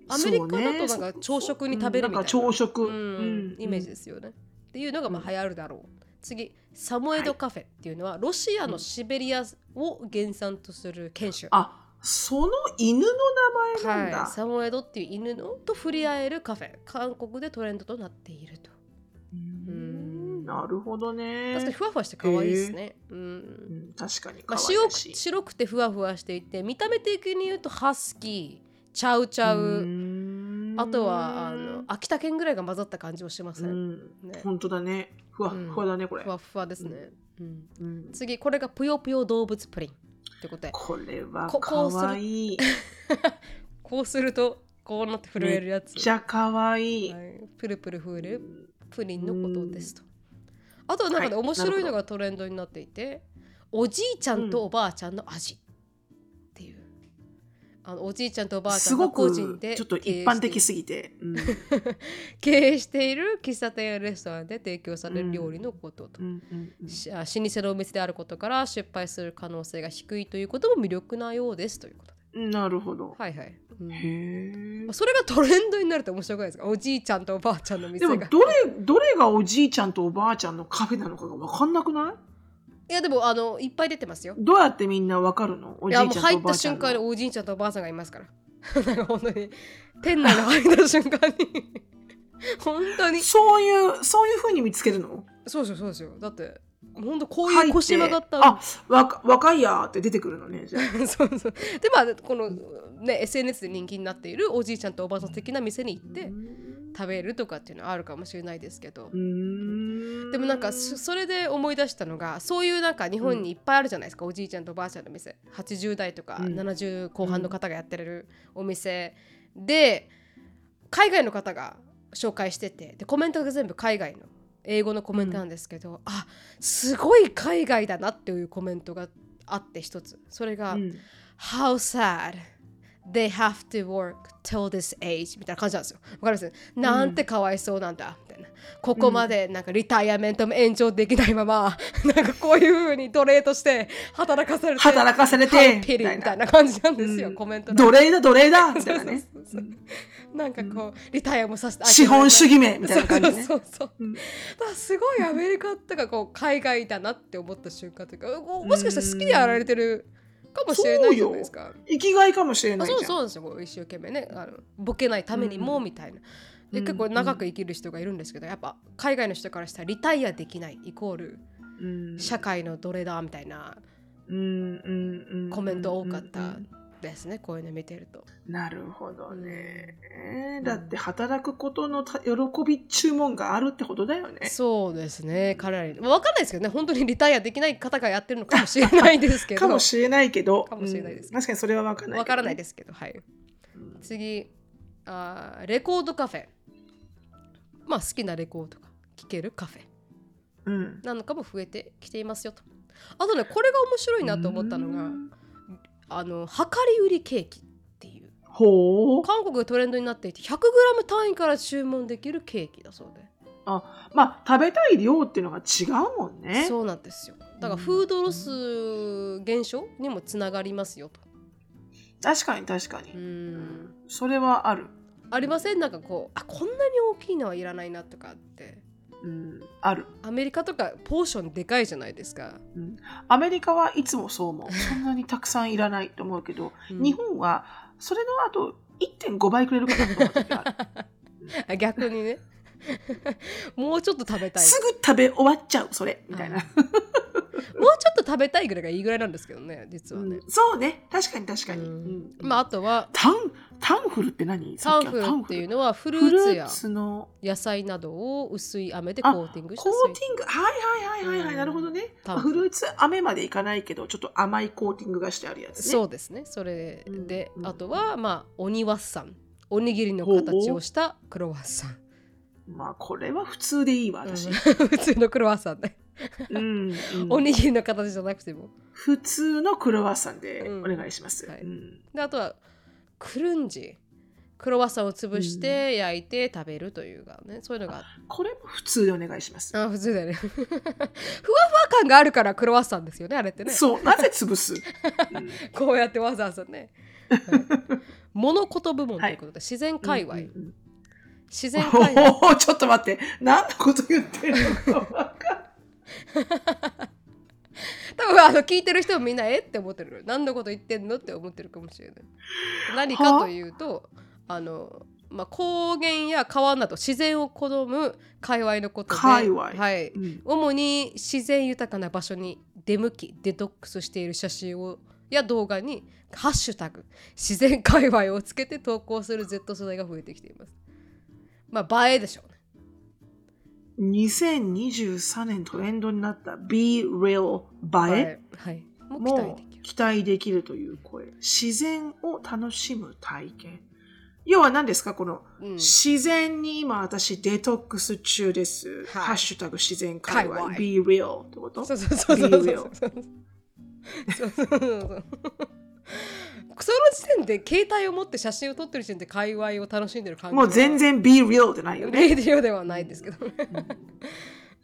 アメリカだとなんか朝食に食べるみたいな,、ねなんか朝食、うん。うん。イメージですよね、っていうのがまあ流行るだろう次サモエドカフェっていうのはロシアのシベリアを原産とする犬種、あその犬の名前なんだ。はい、サモエドっていう犬のと触れ合えるカフェ。韓国でトレンドとなっていると。うーうん。んなるほどね。確かにふわふわして可愛いですね、うん。うん確かに。可まあ、愛白く。白くてふわふわしていて見た目的に言うとハスキーチャウチャウ、うーんあとはあの秋田県ぐらいが混ざった感じをしますね。うん。ね本当だね。ふわっふわだね、これふ。わふわですね。うんうん次これがぷよぷよ動物プリンってことでこれはここうするかわいい。こうするとこうなって震えるやつめっちゃかわいい。はい、プルプル震えるプリンのことですと。あとはなんかね、はい面白いのがトレンドになっていておじいちゃんとおばあちゃんの味あのおじいちゃんとおばあちゃんがすごく個人でちょっと一般的すぎて。うん。経営している喫茶店やレストランで提供される料理のことと、うんうんうん老舗のお店であることから失敗する可能性が低いということも魅力なようですということで。なるほど。はいはい、うん。へえまあ。それがトレンドになると面白くないですか？おじいちゃんとおばあちゃんの店が。でもどれどれがおじいちゃんとおばあちゃんのカフェなのかが分かんなくない？いやでもあのいっぱい出てますよ。どうやってみんな分かるの？おいじいちゃんとやもう入ったおばあちゃんの。瞬間におじいちゃんとおばあさんがいますから。なんか本当に店内に入った瞬間に。本当に。そういうそういうふうに見つけるの？そうですよそうですよ。だって本当こういう腰曲がった。あわか若いやーって出てくるのねじゃあ。そうそう。でまあこのね SNS で人気になっているおじいちゃんとおばあさん的な店に行って食べるとかっていうのはあるかもしれないですけど。でもなんかそそれで思い出したのがそういうなんか日本にいっぱいあるじゃないですか、おじいちゃんとおばあちゃんの店。80代とかうん。70後半の方がやってるお店で海外の方が紹介しててでコメントが全部海外の英語のコメントなんですけど、あすごい海外だなっていうコメントがあって一つ。それが、うん。How sad they have to work till this age みたいな感じなんですよ。わかります？なんてかわいそうなんだ。みたいな。ここまでなんかリタイアメントも延長できないまま、なんかこういう風に奴隷として働かされて、働かされてピリみたいな感じなんですよ、うん。コメント奴隷だ奴隷だみたいなね。なんかこう、リタイアもさせて資本主義名みたいな感じね。そうそうそう。う。ん。だからすごいアメリカとかこう海外だなって思った瞬間というかもしかしたら好きでやられてるかもしれないじゃないですか。生きがいかもしれなあそうそうですよ。一生懸命ね。あのボケないためにもみたいな。でうん。結構長く生きる人がいるんですけどやっぱ海外の人からしたらリタイアできないイコールうん。社会の奴隷だみたいな。コメント多かったですねこういうの見てると。なるほどね、えーだって働くことのた喜び注文があるってことだよね。そうですね彼らに分かんないですけどね本当にリタイアできない方がやってるのかもしれないですけど。かもしれないけど。かもしれないですうん。確かにそれは分からないね、わからないですけど、はい。うん。次。あー、レコードカフェ。まあ、好きなレコードが聴けるカフェ。うん。なのかも増えてきていますよと。あとね、これが面白いなと思ったのが、うんあの、量り売りケーキっていう。ほう韓国でトレンドになっていて、100g 単位から注文できるケーキだそうで。あまあ食べたい量っていうのが違うもんねそうなんですよ。だから、フードロス減少にもつながりますよと。確かに確かに、うん。それはある、ありません？なんかこう、あ、こんなに大きいのはいらないなとかって。うん、ある、アメリカとかポーションでかいじゃないですか。うん、アメリカはいつもそう思う。そんなにたくさんいらないと思うけど、うん。日本はそれの後1.5倍くれるかなと思う時ある。あ逆にね。もうちょっと食べたい。すぐ食べ終わっちゃうそれ。みたいな、もうちょっと食べたいぐらいがいいぐらいなんですけどね、実はね。うん。そうね。確かに確かに、うん。うん。まああとはタンタンフルって何？タンフルっていうのはフル。ーツや。野菜などを薄い飴でコあーティングしコたーティング？はいはいはいはいはい、うん。なるほどね。フル。ーツ飴までいかないけどちょっと甘いコーティングがしてあるやつね。そうですね。それで、うん。あとはまあおにわっさん。おにぎりの形をしたクロワッサン。まあこれは普通でいいわ私、うん。普通のクロワッサンね。うんうん。おにぎりの形じゃなくても。普通のクロワッサンでうん。お願いします、はい。うん。であとはクルンジクロワッサンを潰して焼いて食べるというかね、そういうのが。これも普通でお願いします、あ普通だよね。ふわふわ感があるからクロワッサンですよねあれってね。そうなぜ潰す、うん。こうやってわざわざね、はい。物事部門ということで、自然界隈、うんうんうん自然界隈おおちょっと待って。何のこと言ってるの？か多分あの聞いてる人もみんなえ？って思ってる。何のこと言ってんのって思ってるかもしれない。何かというとあの、まあ、高原や川など自然を好む界隈のことではい、うん。主に自然豊かな場所に出向きデトックスしている写真をや動画に「ハッシュタグ自然界隈」をつけて投稿する Z 世代が増えてきています。まあ映えでしょうね。2023年トレンドになった Be Real 映え？はい。もう期待もできる。という声。自然を楽しむ体験。要は何ですか？この、うん自然に今私デトックス中です。はいハッシュタグ自然界隈。界隈 Be Real ってこと？そうそうそうそう Be real その時点で携帯を持って写真を撮ってる時点で界隈を楽しんでる感じもう全然 Be Real ってないよね。レディオではないですけど。ね、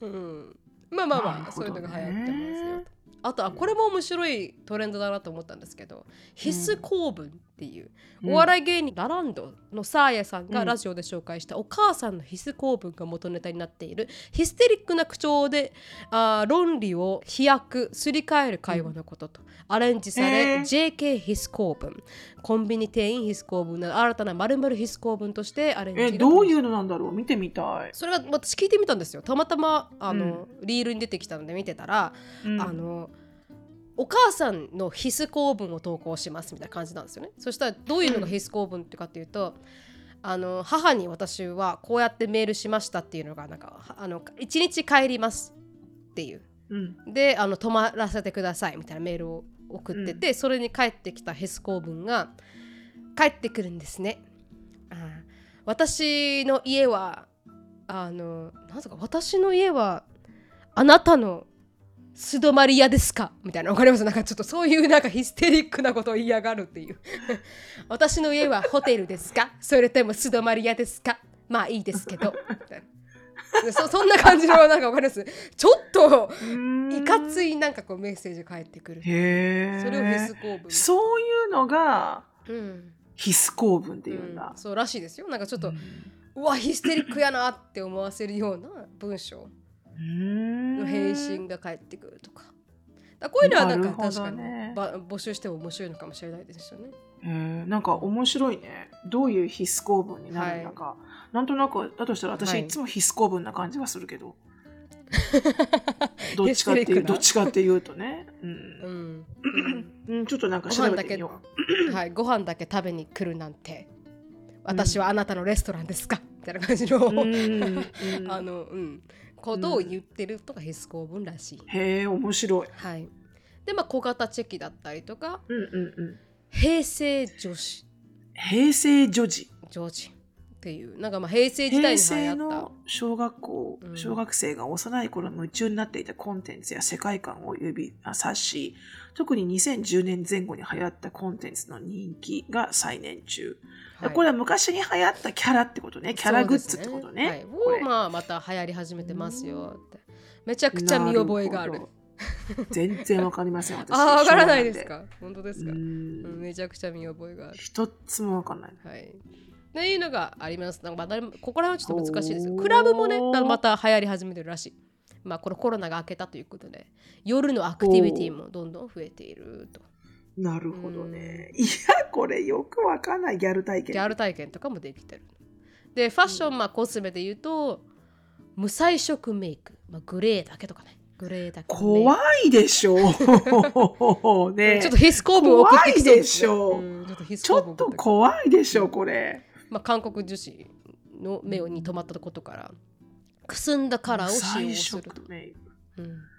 うん、まあまあまあ、ねそういうのが流行ってますよあとあこれも面白いトレンドだなと思ったんですけど必須公文っていう、うん。お笑い芸人ラランドのサーヤさんうん。がラジオで紹介したお母さんの必須公文が元ネタになっているヒステリックな口調であー論理を飛躍すり替える会話のことと、アレンジされ、へー。JK 必須公文。コンビニ店員必須公文など新たな〇〇必須公文としてアレンジがえ、どういうのなんだろう？見てみたい。それは私聞いてみたんですよ。たまたまあの、リールに出てきたので見てたら、うん。あのお母さんの必須公文を投稿しますみたいな感じなんですよねそしたらどういうのが必須公文ってかっていうと、あの母に私はこうやってメールしましたっていうのがなんかはあの1日帰りますっていううん。であの泊まらせてくださいみたいなメールを送ってて、それに返ってきたヘス公文が帰ってくるんですね。あー私の家はあのなんすか私の家はあなたの素泊まり屋ですか？みたいなわかります？なんかちょっとそういうなんかヒステリックなことを言いやがるっていう。私の家はホテルですか？それとも素泊まり屋ですか？まあいいですけど。みたいな。そそんな感じのなんかわかります？ちょっといかつい。いなんかこうメッセージ返ってくるへえ。それを必須公文そういうのがうん。必須公文っていうんだ。うん。そうらしいですよ。なんかちょっと、ううんわヒステリックやなって思わせるような文章のの返信が返ってくるとかだこういうのはなんか確かに募集しても面白いのかもしれないですよね。へーなんか面白いね。どういう必須公文になるのか。なんとなくだとしたら私、はい。い、つも必須公文な感じがするけど。どっちかっていうどっちかっていうとね。う。うん。ん、うん、ちょっとなんか調べてみよう。うんはい、ご飯だけ食べに来るなんて。私はあなたのレストランですか？みたいな感じの、うん。うん。あの、うん、ことを言ってるとか必須公文らしい。へえ、面白い。はい、でまあ小型チェキだったりとかうんうんうん。平成女子平成女児。女児っていうなんかまあ平成時代に流行ったの小学校、うん小学生が幼い頃夢中になっていたコンテンツや世界観を指あ指し、特に2010年前後に流行ったコンテンツの人気が再燃中。はい。これは昔に流行ったキャラってことね。キャラグッズってことね。はい、これ。をまあまた流行り始めてますよって。めちゃくちゃ見覚えがある。なほど。全然わかりません、私。ああわからないですか？本当ですか？めちゃくちゃ見覚えがある。一つもわかんない。はい。っていうのがあります。なんかまあ誰もここら辺はちょっと難しいですクラブもねまた流行り始めてるらしいまあこのコロナが明けたということで夜のアクティビティもどんどん増えていると。なるほどね。いや、これよくわかんない。ギャル体験。ギャル体験とかもできてる。でファッションまあコスメで言うと無彩色メイク、まあ、グレーだけとかね。グレーだけ怖いでしょ。う。ねちょっと必須公文送ってきそうです、ね、怖いでしょ。んちょっとちょっと怖いでしょ、これ。まあ、韓国女子の目に留まったことからくすんだカラーを使用すると、無彩色メイクうん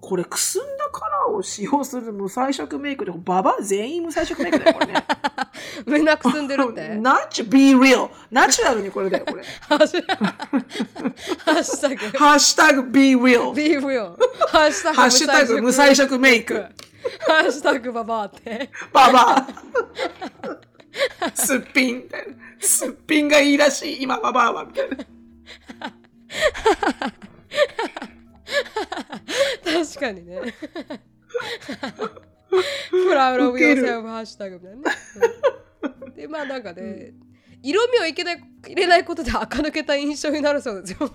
これ、くすんだカラーを使用する無彩色メイクで、ババア全員無彩色メイクだよ、これね。みんなくすんでるってナチュ、be real。ナチュラルにこれだよ、これ。ハッシュタグハッシュタグハッシュタグハッシュタグ無彩色メイク。ハッシュタグババアってババア。すっぴん。すっぴんがいいらしい、今、ババアは、みたいな。確かにね。プラウドオブヨーセルフハッシュタグみたいなね。うん。でまあなんかね色味をいけない入れないことで垢抜けた印象になるそうですよ。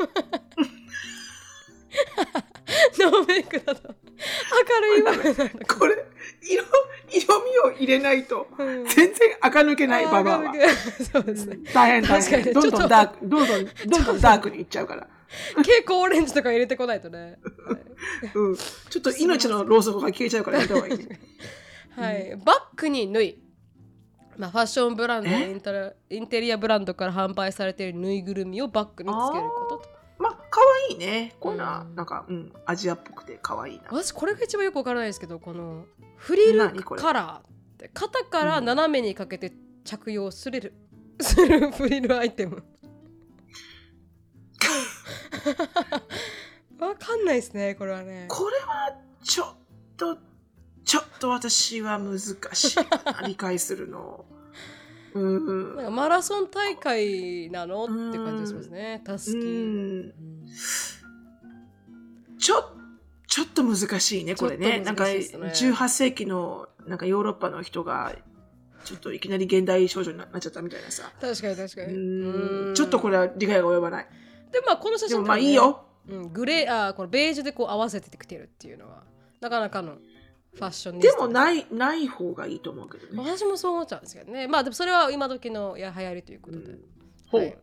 ノーメイクだと明るいわ。これ、色、色味を入れないと、うん。全然垢抜けない、ババアは。そうですね。大変大変。どんどんダーク、どんどん、どんどんダークにいっちゃうから。蛍光オレンジとか入れてこないとね。うん。ちょっと命のろうそくが消えちゃうからやめた方がいい。ね。はい、はいバッグに縫い。まあ、ファッションブランドえ？インテリアブランドから販売されているぬいぐるみをバッグにつけるこ可愛いね。こういうのはうん。なんか、うん、アジアっぽくて可愛いな。私これが一番よくわからないですけどこのフリルカラーって肩から斜めにかけて着用する、するフリルアイテム。わかんないですねこれはね。これはちょっとちょっと私は難しい。理解するのうんなんかマラソン大会なのって感じがしますね。たすき、ちょちょっと難しいねこれね。ちょなんかっと難しいですね。18世紀のなんかヨーロッパの人がちょっといきなり現代少女になっちゃったみたいなさ。確かに確かに。ちょっとこれは理解が及ばない。でまあこの写真ね。まあいいよ。うん、グレーあーこのベージュでこう合わせてきてるっていうのはなかなかのファッションでもないない方がいいと思うけどね。私もそう思っちゃうんですけどね。まあでもそれは今時のや流行りということで、ほうはい、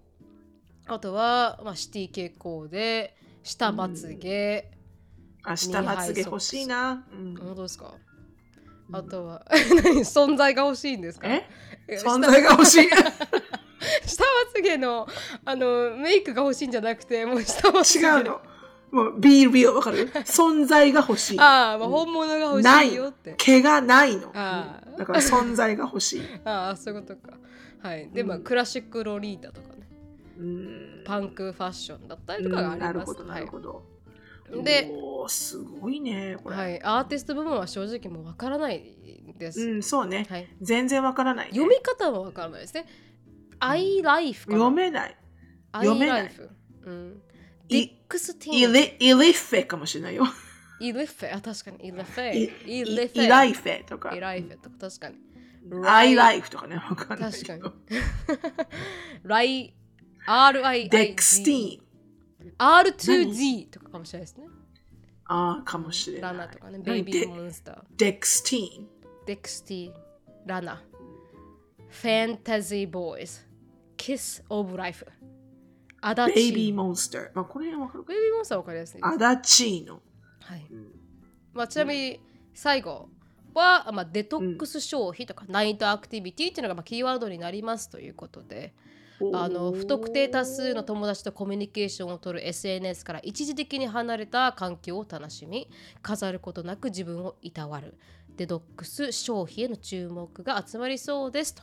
あとは、まあ、シティ傾向で下まつげ、あ下まつげ欲しいな、うん。本当ですか？うん。あとは 何？存在が欲しいんですか？え？え存在が欲しい？下 下まつげのあのメイクが欲しいんじゃなくてもう下まつげ。違うのもう be real わかる？存在が欲しい。ああ、まあ、うん本物が欲しいよって。毛がないの、あだから存在が欲しい、ああそういうことか。はい。でまあ、うんクラシックロリータとかね。うん。パンクファッションだったりうんとかがあります、なるほどなるほど、はい、で、すごいねこれ、はい、アーティスト部分は正直もうわからないです、うんそうね、はい、全然わからない、ね、読み方もわからないですね。アイライフかな。読めない。ア読めない。イライフ。うん。デいィックスティイーン。レイリフェかもしれないよイレフェ。あ、確かに。イレフェ。イフェ。イライフェとかイライフェとか、確かに。アイライフとかねわかんないけ確どライ、RI。デクスティーン R2Z とかかもしれないですね。ああかもしれないラナとかね。ベ何？イビーモンスター。デクスティーンデクスティー、ラナ。Fantasy Boys。 Kiss of Life。アダチベイビー。モンスターまあこれわかるかベイビーモンスターわかりやすい。アダチーノはい。うん。まあ、ちなみに最後は、まあ、デトックス消費とか、ナイトアクティビティっていうのがまあキーワードになりますということであの不特定多数の友達とコミュニケーションを取る SNS から一時的に離れた環境を楽しみ飾ることなく自分をいたわるデトックス消費への注目が集まりそうですと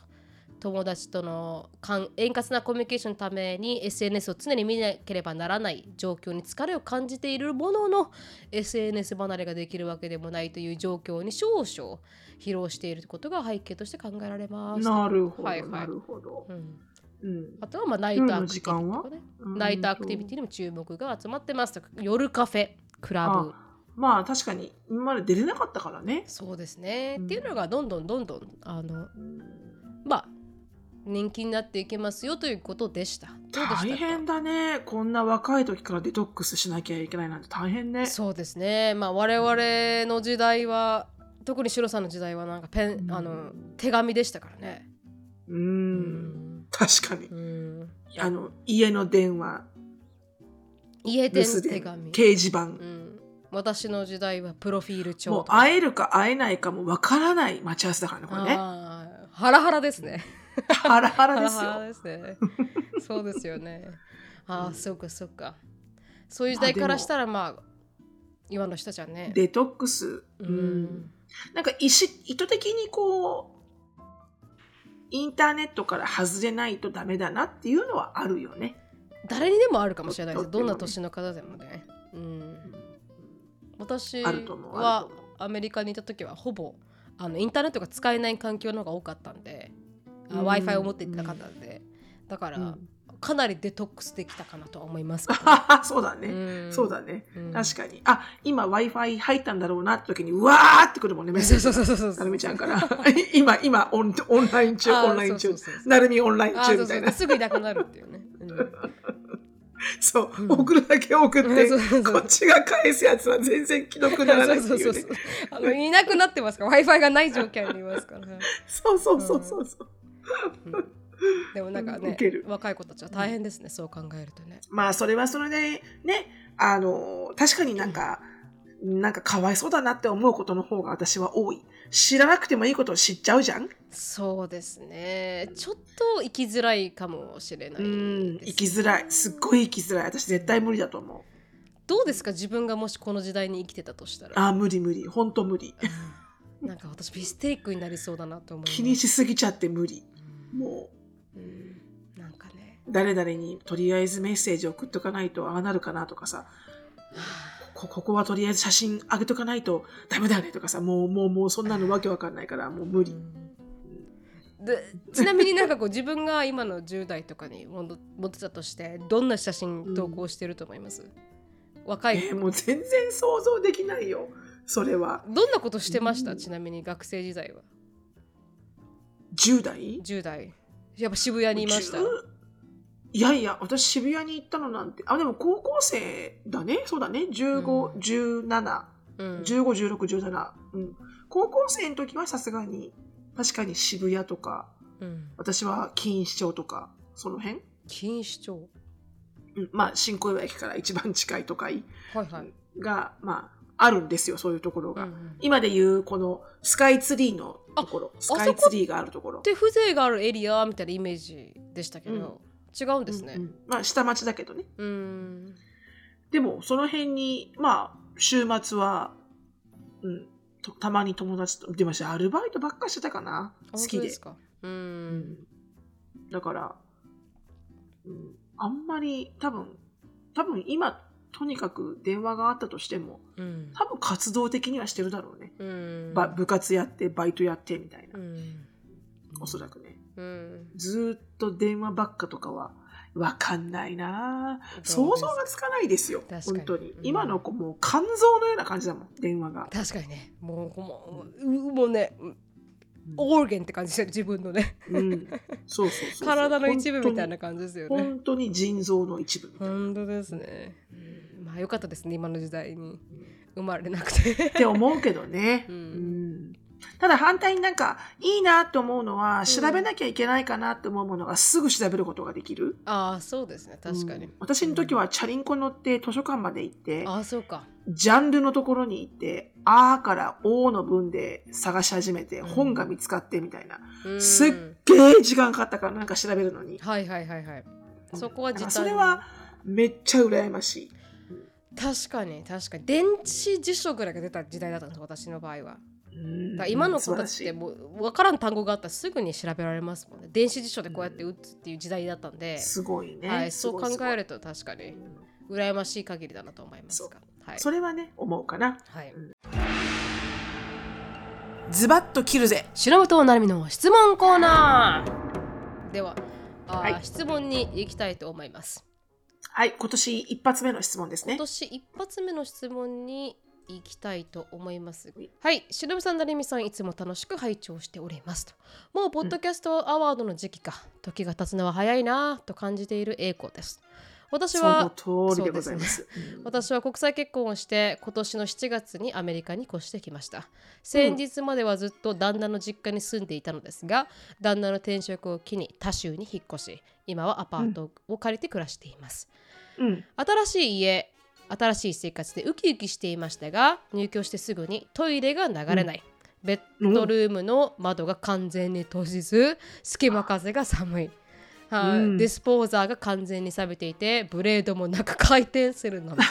友達とのかん円滑なコミュニケーションのために SNS を常に見なければならない状況に疲れを感じているものの SNS 離れができるわけでもないという状況に少々疲労していることが背景として考えられます。なるほど、はいはい。なるほど。うん。うん。あとはまあナイトアクティビティね。うん。ナイトアクティビティにも注目が集まってますとか。夜カフェクラブ。あまあ確かに今まで出れなかったからね。そうですね、うんっていうのがどんどんどんどんあのうん。まあ人気になっていけますよということでした。大変だね。こんな若い時からデトックスしなきゃいけないなんて大変ね。そうですねまあ我々の時代は特にシロさんの時代はなんかペンあの手紙でしたからね。う。うん確かに。うんあの、家の電話、家電手紙。掲示板。うん、私の時代はプロフィール帳もう会えるか会えないかもわからない待ち合わせだからね、これね。ハラハラですね。ハラハハラですよ。ラハラですね。そうですよね。ああ、そうかそうか。そういう時代からしたらまあ今の人たちはね。デトックス。ううんん。なんか意思意図的にこう、インターネットから外れないとダメだなっていうのはあるよね。誰にでもあるかもしれないです。どんな年の方でもね。うん。私はアメリカにいた時はほぼあのインターネットが使えない環境の方が多かったんで、うん w i f i を持っていってなかったんで、だから、うんかなりデトックスできたかなとは思います そうだね。うんそうだね。うん確かに。あ、今 Wi-Fi 入ったんだろうなって時に、うわーってくるもんね、メッセージ。なるみちゃんから。今、今オン、オンライン中、オンライン中。なるみオンラインあそうそう中みたいな。すぐいなくなるっていうね。うん そうう。ん送るだけ送ってそうそう、そうこっちが返すやつは全然既読にならないってそういううそう。あのいなくなってますから Wi-Fi がない状況にいますから、そうそうそうそうそう。でもなんかね若い子たちは大変ですね、そう考えるとねまあ、それはそれで、ね、あの、確かになんか、なんかかわいそうだなって思うことの方が私は多い。知らなくてもいいことを知っちゃうじゃんそうですねちょっと生きづらいかもしれないです、うん、生きづらい。すっごい生きづらい。私絶対無理だと思う。どうですか？自分がもしこの時代に生きてたとしたらあー、無理無理。ほんと無理。なんか私ヒステリックになりそうだなと思います気にしすぎちゃって無理。もう。ん。なんかね。う、誰々にとりあえずメッセージ送っとかないとああなるかなとかさ、こここはとりあえず写真上げとかないとダメだよねとかさ、もうもうもうそんなのわけわかんないから、もう無理。でちなみになんかこう自分が今の10代とかに戻戻ってたとしてどんな写真投稿してると思います、若いえーもう全然想像できないよ。それは。どんなことしてました、うんちなみに学生時代は10代10代やっぱ渋谷にいました。10いやいや、私渋谷に行ったのなんて、あ、でも高校生だね。そうだね。15、うん。17、うん。15、16、17。うん。高校生の時はさすがに、確かに渋谷とか、うん、私は錦糸町とか、その辺？錦糸町。うん、まあ、新小岩駅から一番近い都会はいはい、が、まあ、あるんですよ、そういうところが。うんうん今でいう、このスカイツリーのところ、スカイツリーがあるところ。で風情があるエリアみたいなイメージでしたけど、違うんですねうんうんまあ、下町だけどね。うんでも、その辺に、まあ、週末は、うん、とたまに友達と、でも私、アルバイトばっかしてたかな。好きで。本当すかううんんだから、うん、あんまり、多分、多分今、とにかく電話があったとしても、うん多分活動的にはしてるだろうね。うんば部活やって、バイトやってみたいな。うんおそらくね。うんずーっと電話ばっかとかは、わかんないな想像がつかないですよ。本当に。うん今の子もう肝臓のような感じだもん、電話が。確かにねもうもううもうねオーゲンって感じしてる自分のね。うん。そうそうそう。体の一部みたいな感じですよね。本当に腎臓の一部。本当ですね、うん。まあよかったですね今の時代に。生まれなくて。って思うけどね。ううん。んただ反対になんかいいなって思うのは、ん。調べなきゃいけないかなって思うものがすぐ調べることができる。ああそうですね確かに、うん。私の時はチャリンコ乗って図書館まで行って、ああそうかジャンルのところに行って、あーからおーの文で探し始めて、うん。本が見つかってみたいな。うん。すっげえ時間かかったからなんか調べるのに。はいはいはいはい。そこはだから時短それはめっちゃ羨ましい。確かに確かに。電子辞書ぐらいが出た時代だったんです私の場合は。うん。だ今の子たちってもう分からん単語があったらすぐに調べられますもんね。電子辞書でこうやって打つっていう時代だったんで、すごいね。はい、そう考えると確かに羨ましい限りだなと思いますがはい、それはね、思うかな。はい、ズバッと切るぜ。白本なるみの質問コーナーではあー、はい質問に行きたいと思いますはい、今年一発目の質問ですね今。年一発目の質問に行きたいと思いますはい。はい、しのぶさん、なるみさん、いつも楽しく拝聴しておりますと。もう、ポッドキャストアワードの時期か、時が経つのは早いなぁと感じている英子です。私そのは、通りでございます。うん。私は国際結婚をして今年の7月にアメリカに越してきました。先日まではずっと旦那の実家に住んでいたのですが旦那の転職を機に他州に引っ越し今はアパートを借りて暮らしています、うん。新しい家新しい生活でウキウキしていましたが入居してすぐにトイレが流れない、ベッドルームの窓が完全に閉じず隙間風が寒い、はい。うん。ディスポーザーが完全に錆びていてブレードもなく回転するの。み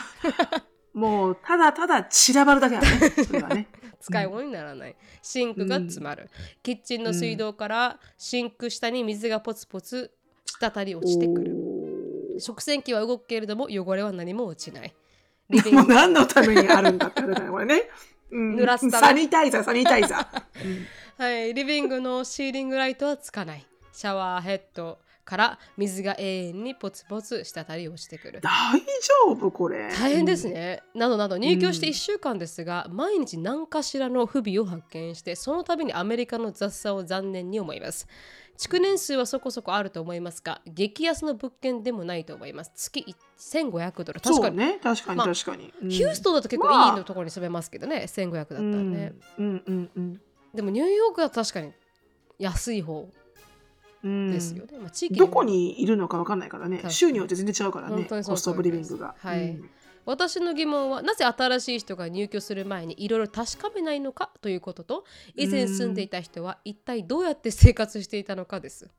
もう、ただただ散らばるだけだね。それはね。使い物にならない。シンクが詰まる、キッチンの水道からシンク下に水がポツポツ滴り落ちてくる。食洗機は動くけれども汚れは何も落ちない。リビング。もう何のためにあるんだってあれだね、これね。うん。濡らすサニタイザー、サニタイザー。はい、リビングのシーリングライトはつかない。シャワーヘッドから水が永遠にポツポツ滴り落ちてくる。大丈夫これ。大変ですね。などなど入居して1週間ですが、毎日何かしらの不備を発見して、その度にアメリカの雑さを残念に思います。築年数はそこそこあると思いますが、激安の物件でもないと思います。月1500ドル。確かに、ね。確かにまあ確かに。うんヒューストンだと結構まあいいところに住めますけどね、1500だったらね。うんうんうんでもニューヨークは確かに安い方うん。ですよね。まあ、地域どこにいるのかわかんないからね。州によって全然違うからね。コストオブリビングが。はい。うん。私の疑問はなぜ新しい人が入居する前にいろいろ確かめないのかということと以前住んでいた人は一体どうやって生活していたのかです。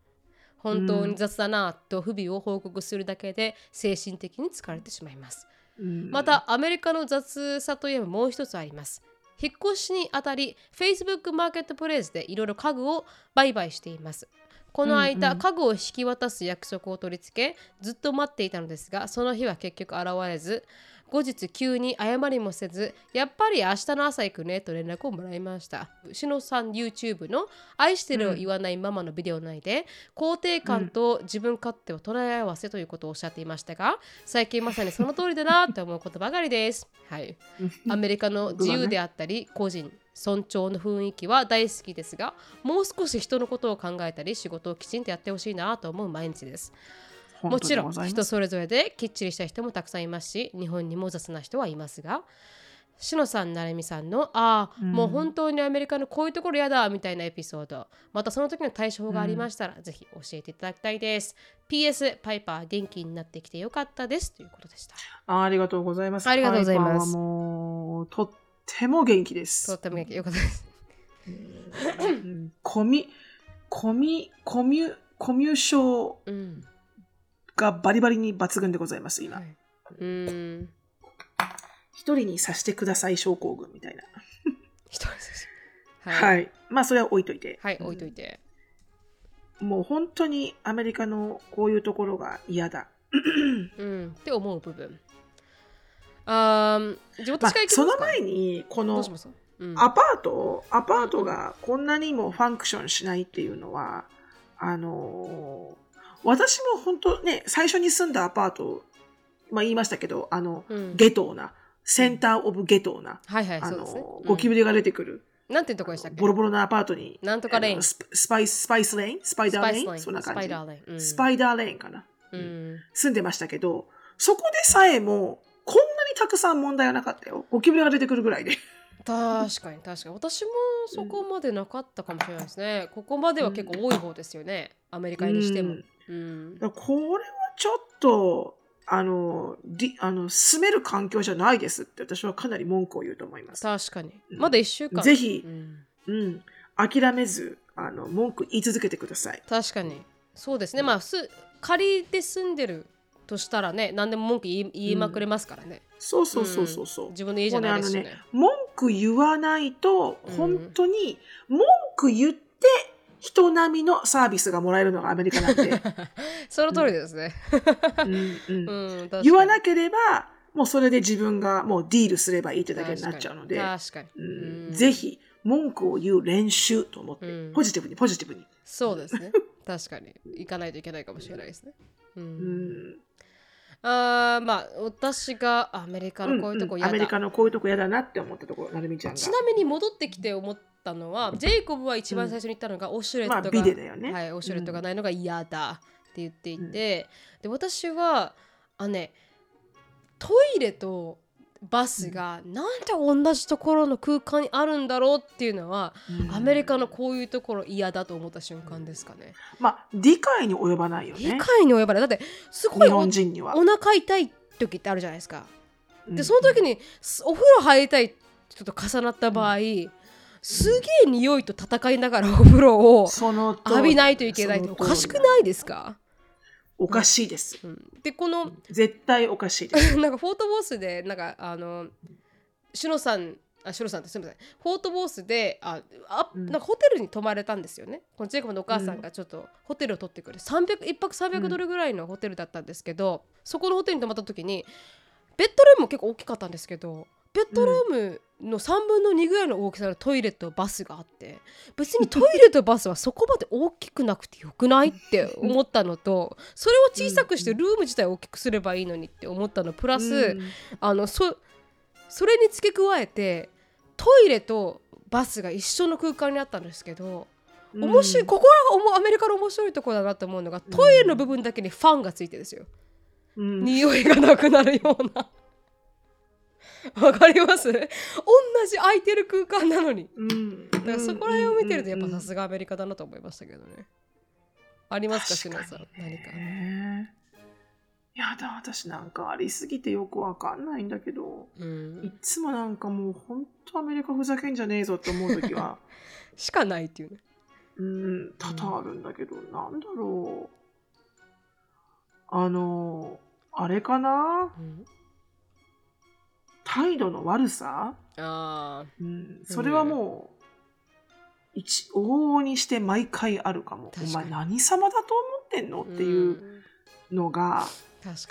本当に雑だなと不備を報告するだけで精神的に疲れてしまいます。うん。またアメリカの雑さといえばもう一つあります。引っ越しにあたり Facebook マーケットプレイスでいろいろ家具を売買していますこの間、うんうん。家具を引き渡す約束を取り付けずっと待っていたのですがその日は結局現れず後日急に謝りもせずやっぱり明日の朝行くねと連絡をもらいました。牛野さん YouTube の愛してるを言わないママのビデオ内で肯定感と自分勝手を捉え合わせということをおっしゃっていましたが最近まさにその通りだなと思うことばかりです。はい。アメリカの自由であったり個人尊重の雰囲気は大好きですがもう少し人のことを考えたり仕事をきちんとやってほしいなと思う毎日です。もちろん人それぞれできっちりした人もたくさんいますし日本にも雑な人はいますがしのさん、なるみさんのああ、うん。もう本当にアメリカのこういうところやだみたいなエピソード。またその時の対処法がありましたら、ぜひ教えていただきたいです。PS パイパー元気になってきてよかったです。ということでした。あありがとうございます。ありがとうございます。とっても元気です。とっても元気よかったですうんコミ、コミ、コミュ、コミュ障うんがバリバリに抜群でございます、今。はい、うーん一人にさせてください症候群みたいな。一人ですは、はいい。まあ、それは置いといて。はい、置いといてもう本当にアメリカのこういうところが嫌だ。うんって思う部分あーじゃあまあ私か。ら行きますか、その前に、このどうします？うん。アパート、アパートがこんなにもファンクションしないっていうのは、あのー私も本当ね、最初に住んだアパート、まあ言いましたけど、あの、うん。ゲトーな、 center of ghetto な、はいはいあの、ゴキブリが出てくる、うんなんてとこでしたっけ？ボロボロなアパートに、なんとか Lane。ススパイス、 Spice Lane？ Spider Lane？そんな感じ。 Spider Lane、うん、 Spider Lane かな。うん。住んでましたけど、そこでさえも、こんなにたくさん問題はなかったよ。ゴキブリが出てくるぐらいで。確かに確かに。私もそこまでなかったかもしれないですね、ここまでは結構多い方ですよね。アメリカにしても。うん。うん。これはちょっと、あの、りあの住める環境じゃないですって私はかなり文句を言うと思います。確かに。うん。まだ1週間。ぜひうん。うん。諦めず、あの、文句言い続けてください。確かに。そうですね。まあす仮で住んでるとしたらね何でも文句言い言いまくれますからね、そうそうそうそうそう。自分の家じゃないですしね。ね文句言わないとうん、本当に、文句言って、人並みのサービスがもらえるのがアメリカなんで、その通りですね、うん。うん。言わなければ、もうそれで自分がもうディールすればいいってだけになっちゃうので、確かに。うん。うん。ぜひ文句を言う練習と思って、うん。ポジティブにポジティブに。そうですね。確かに。行かないといけないかもしれないですね、うん。うんあーまあ私がアメリカのこういうとこ嫌だ、ん。んアメリカのこういうとこ嫌だなって思ったところ、なるみちゃんが。ちなみに戻ってきて思ったのはジェイコブは一番最初に言ったのが、オシュレットが、まあビデだよね。はい、オシュレットがないのが嫌だって言っていて、で私はあねトイレとバスがなんで同じところの空間にあるんだろうっていうのは、うんアメリカのこういうところ嫌だと思った瞬間ですかね。まあ、理解に及ばないよ理ね。解に及ばないだってすごい日お本人には。お腹痛い時ってあるじゃないですか。うんでその時にすお風呂入りたい人と重なった場合、すげえ匂いと戦いながらお風呂を浴びないといけないっておかしくいないですか、おかしいです。うん。でこの絶対おかしいです。なんかフォートボースでなんかあのシュノさんあシュノさんってすみません。フォートボースでああうん。なんかホテルに泊まれたんですよね。このジェイコブのお母さんがちょっとホテルを取ってくれ300一泊300ドルぐらいのホテルだったんですけど、そこのホテルに泊まった時にベッドルームも結構大きかったんですけどベッドルームの3分の2ぐらいの大きさのトイレとバスがあって別にトイレとバスはそこまで大きくなくてよくないって思ったのとそれを小さくしてルーム自体を大きくすればいいのにって思ったの。プラス、うん。あのそそれに付け加えてトイレとバスが一緒の空間にあったんですけど、面白いここらがアメリカの面白いところだなと思うのがトイレの部分だけにファンがついてですよ、うん。匂いがなくなるような わかります？同じ空いてる空間なのに。うん。だからそこら辺を見てるとやっぱさがすがアメリカだなと思いましたけどね。ありますかしのさん？何か？ねやだ、私なんかありすぎてよくわかんないんだけど、ういん、っつもなんかもうほんとアメリカふざけんじゃねえぞって思う時は、しかないっていうね。うん、多々あるんだけど、なんだろう。あの、あれかな？うん態度の悪さ？あうん、それはもう、一往々にして毎回あるかも。お前何様だと思ってんのあっていうのが、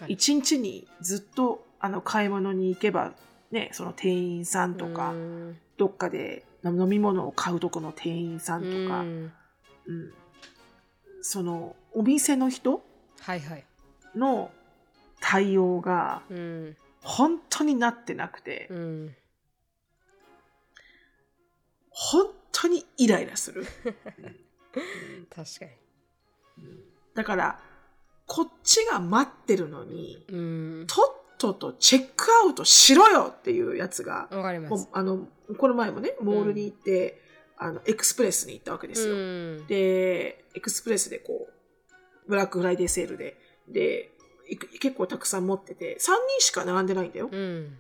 一日にずっとあの買い物に行けば、ね、その店員さんとか、うん。どっかで飲み物を買うとこの店員さんとか、うん。うん。そのお店の人はいはい、の対応がうん本当になってなくて、うん、本当にイライラする。確かだから、こっちが待ってるのに、にうん。とっととチェックアウトしろよっていうやつが、わかります。もうあの、この前もね、モールに行って、あの、エクスプレスに行ったわけですよ。うん。で、エクスプレスでこう、ブラックフライデーセールで、で、結構たくさん持ってて、3人しか並んでないんだよ。うん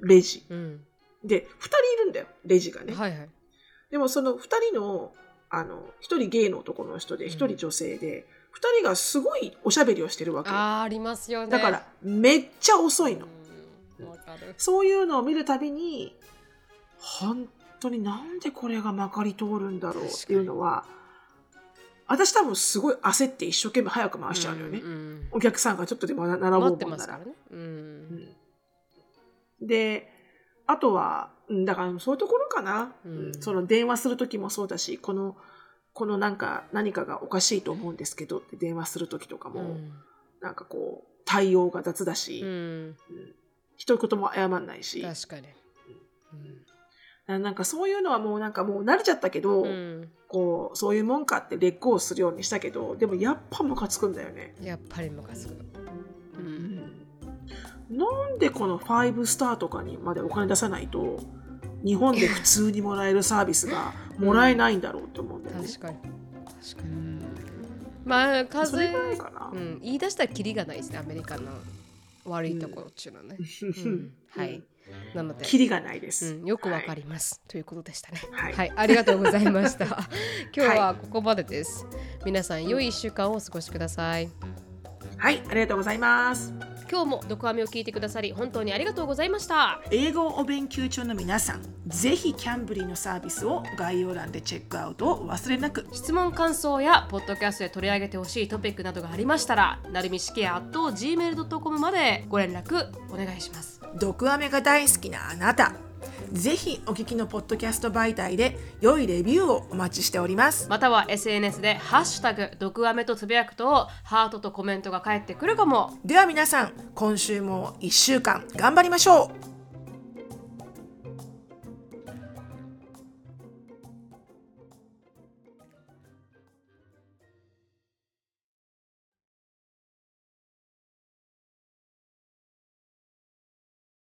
レジ。うんで、2人いるんだよ、レジがね。はいはいでもその2人の、あの、1人ゲイの男の人で、1人女性で、2人がすごいおしゃべりをしてるわけよ。あーありますよねだから、めっちゃ遅いの。そういうのを見るたびに、本当になんでこれがまかり通るんだろうっていうのは、私多分すごい焦って一生懸命早く回しちゃうのよね。んんお客さんがちょっとでも並ぼうもんならてますから。ねうんうんで、あとは、うんだからそういうところかな。うんうんその電話するときもそうだし、この、このなんか何かがおかしいと思うんですけどって電話するときとかも、うんなんかこう、対応が雑だし、うんうん一言も謝んないし、確かにななんかそういうのはもうなんかもう慣れちゃったけど、うん。こう、そういうもんかって劣行するようにしたけど、でもやっぱムカつくんだよね。やっぱりムカつくうん。なんでこの5スターとかにまでお金出さないと、日本で普通にもらえるサービスがもらえないんだろうって思うんだよね。確かに。確かに。まあそれ風ぐらいかな。うん、言い出したらキリがないですね。アメリカの悪いところっていうのはね、うん。はいなのでキリがないです。うん、よくわかります、ということでしたね。はいはい、ありがとうございました。今日はここまでです。皆さん、良い1週間をお過ごしください。はい、ありがとうございます。今日も毒アメを聞いてくださり、本当にありがとうございました。英語をお勉強中の皆さん、ぜひキャンブリーのサービスを概要欄でチェックアウトをお忘れなく。質問感想やポッドキャストで取り上げてほしいトピックなどがありましたら、なるみしきや gmail.com までご連絡お願いします。毒アメが大好きなあなた。ぜひお聞きのポッドキャスト媒体で良いレビューをお待ちしております。または SNS でハッシュタグ毒アメとつぶやくとハートとコメントが返ってくるかも。では皆さん、今週も1週間頑張りましょう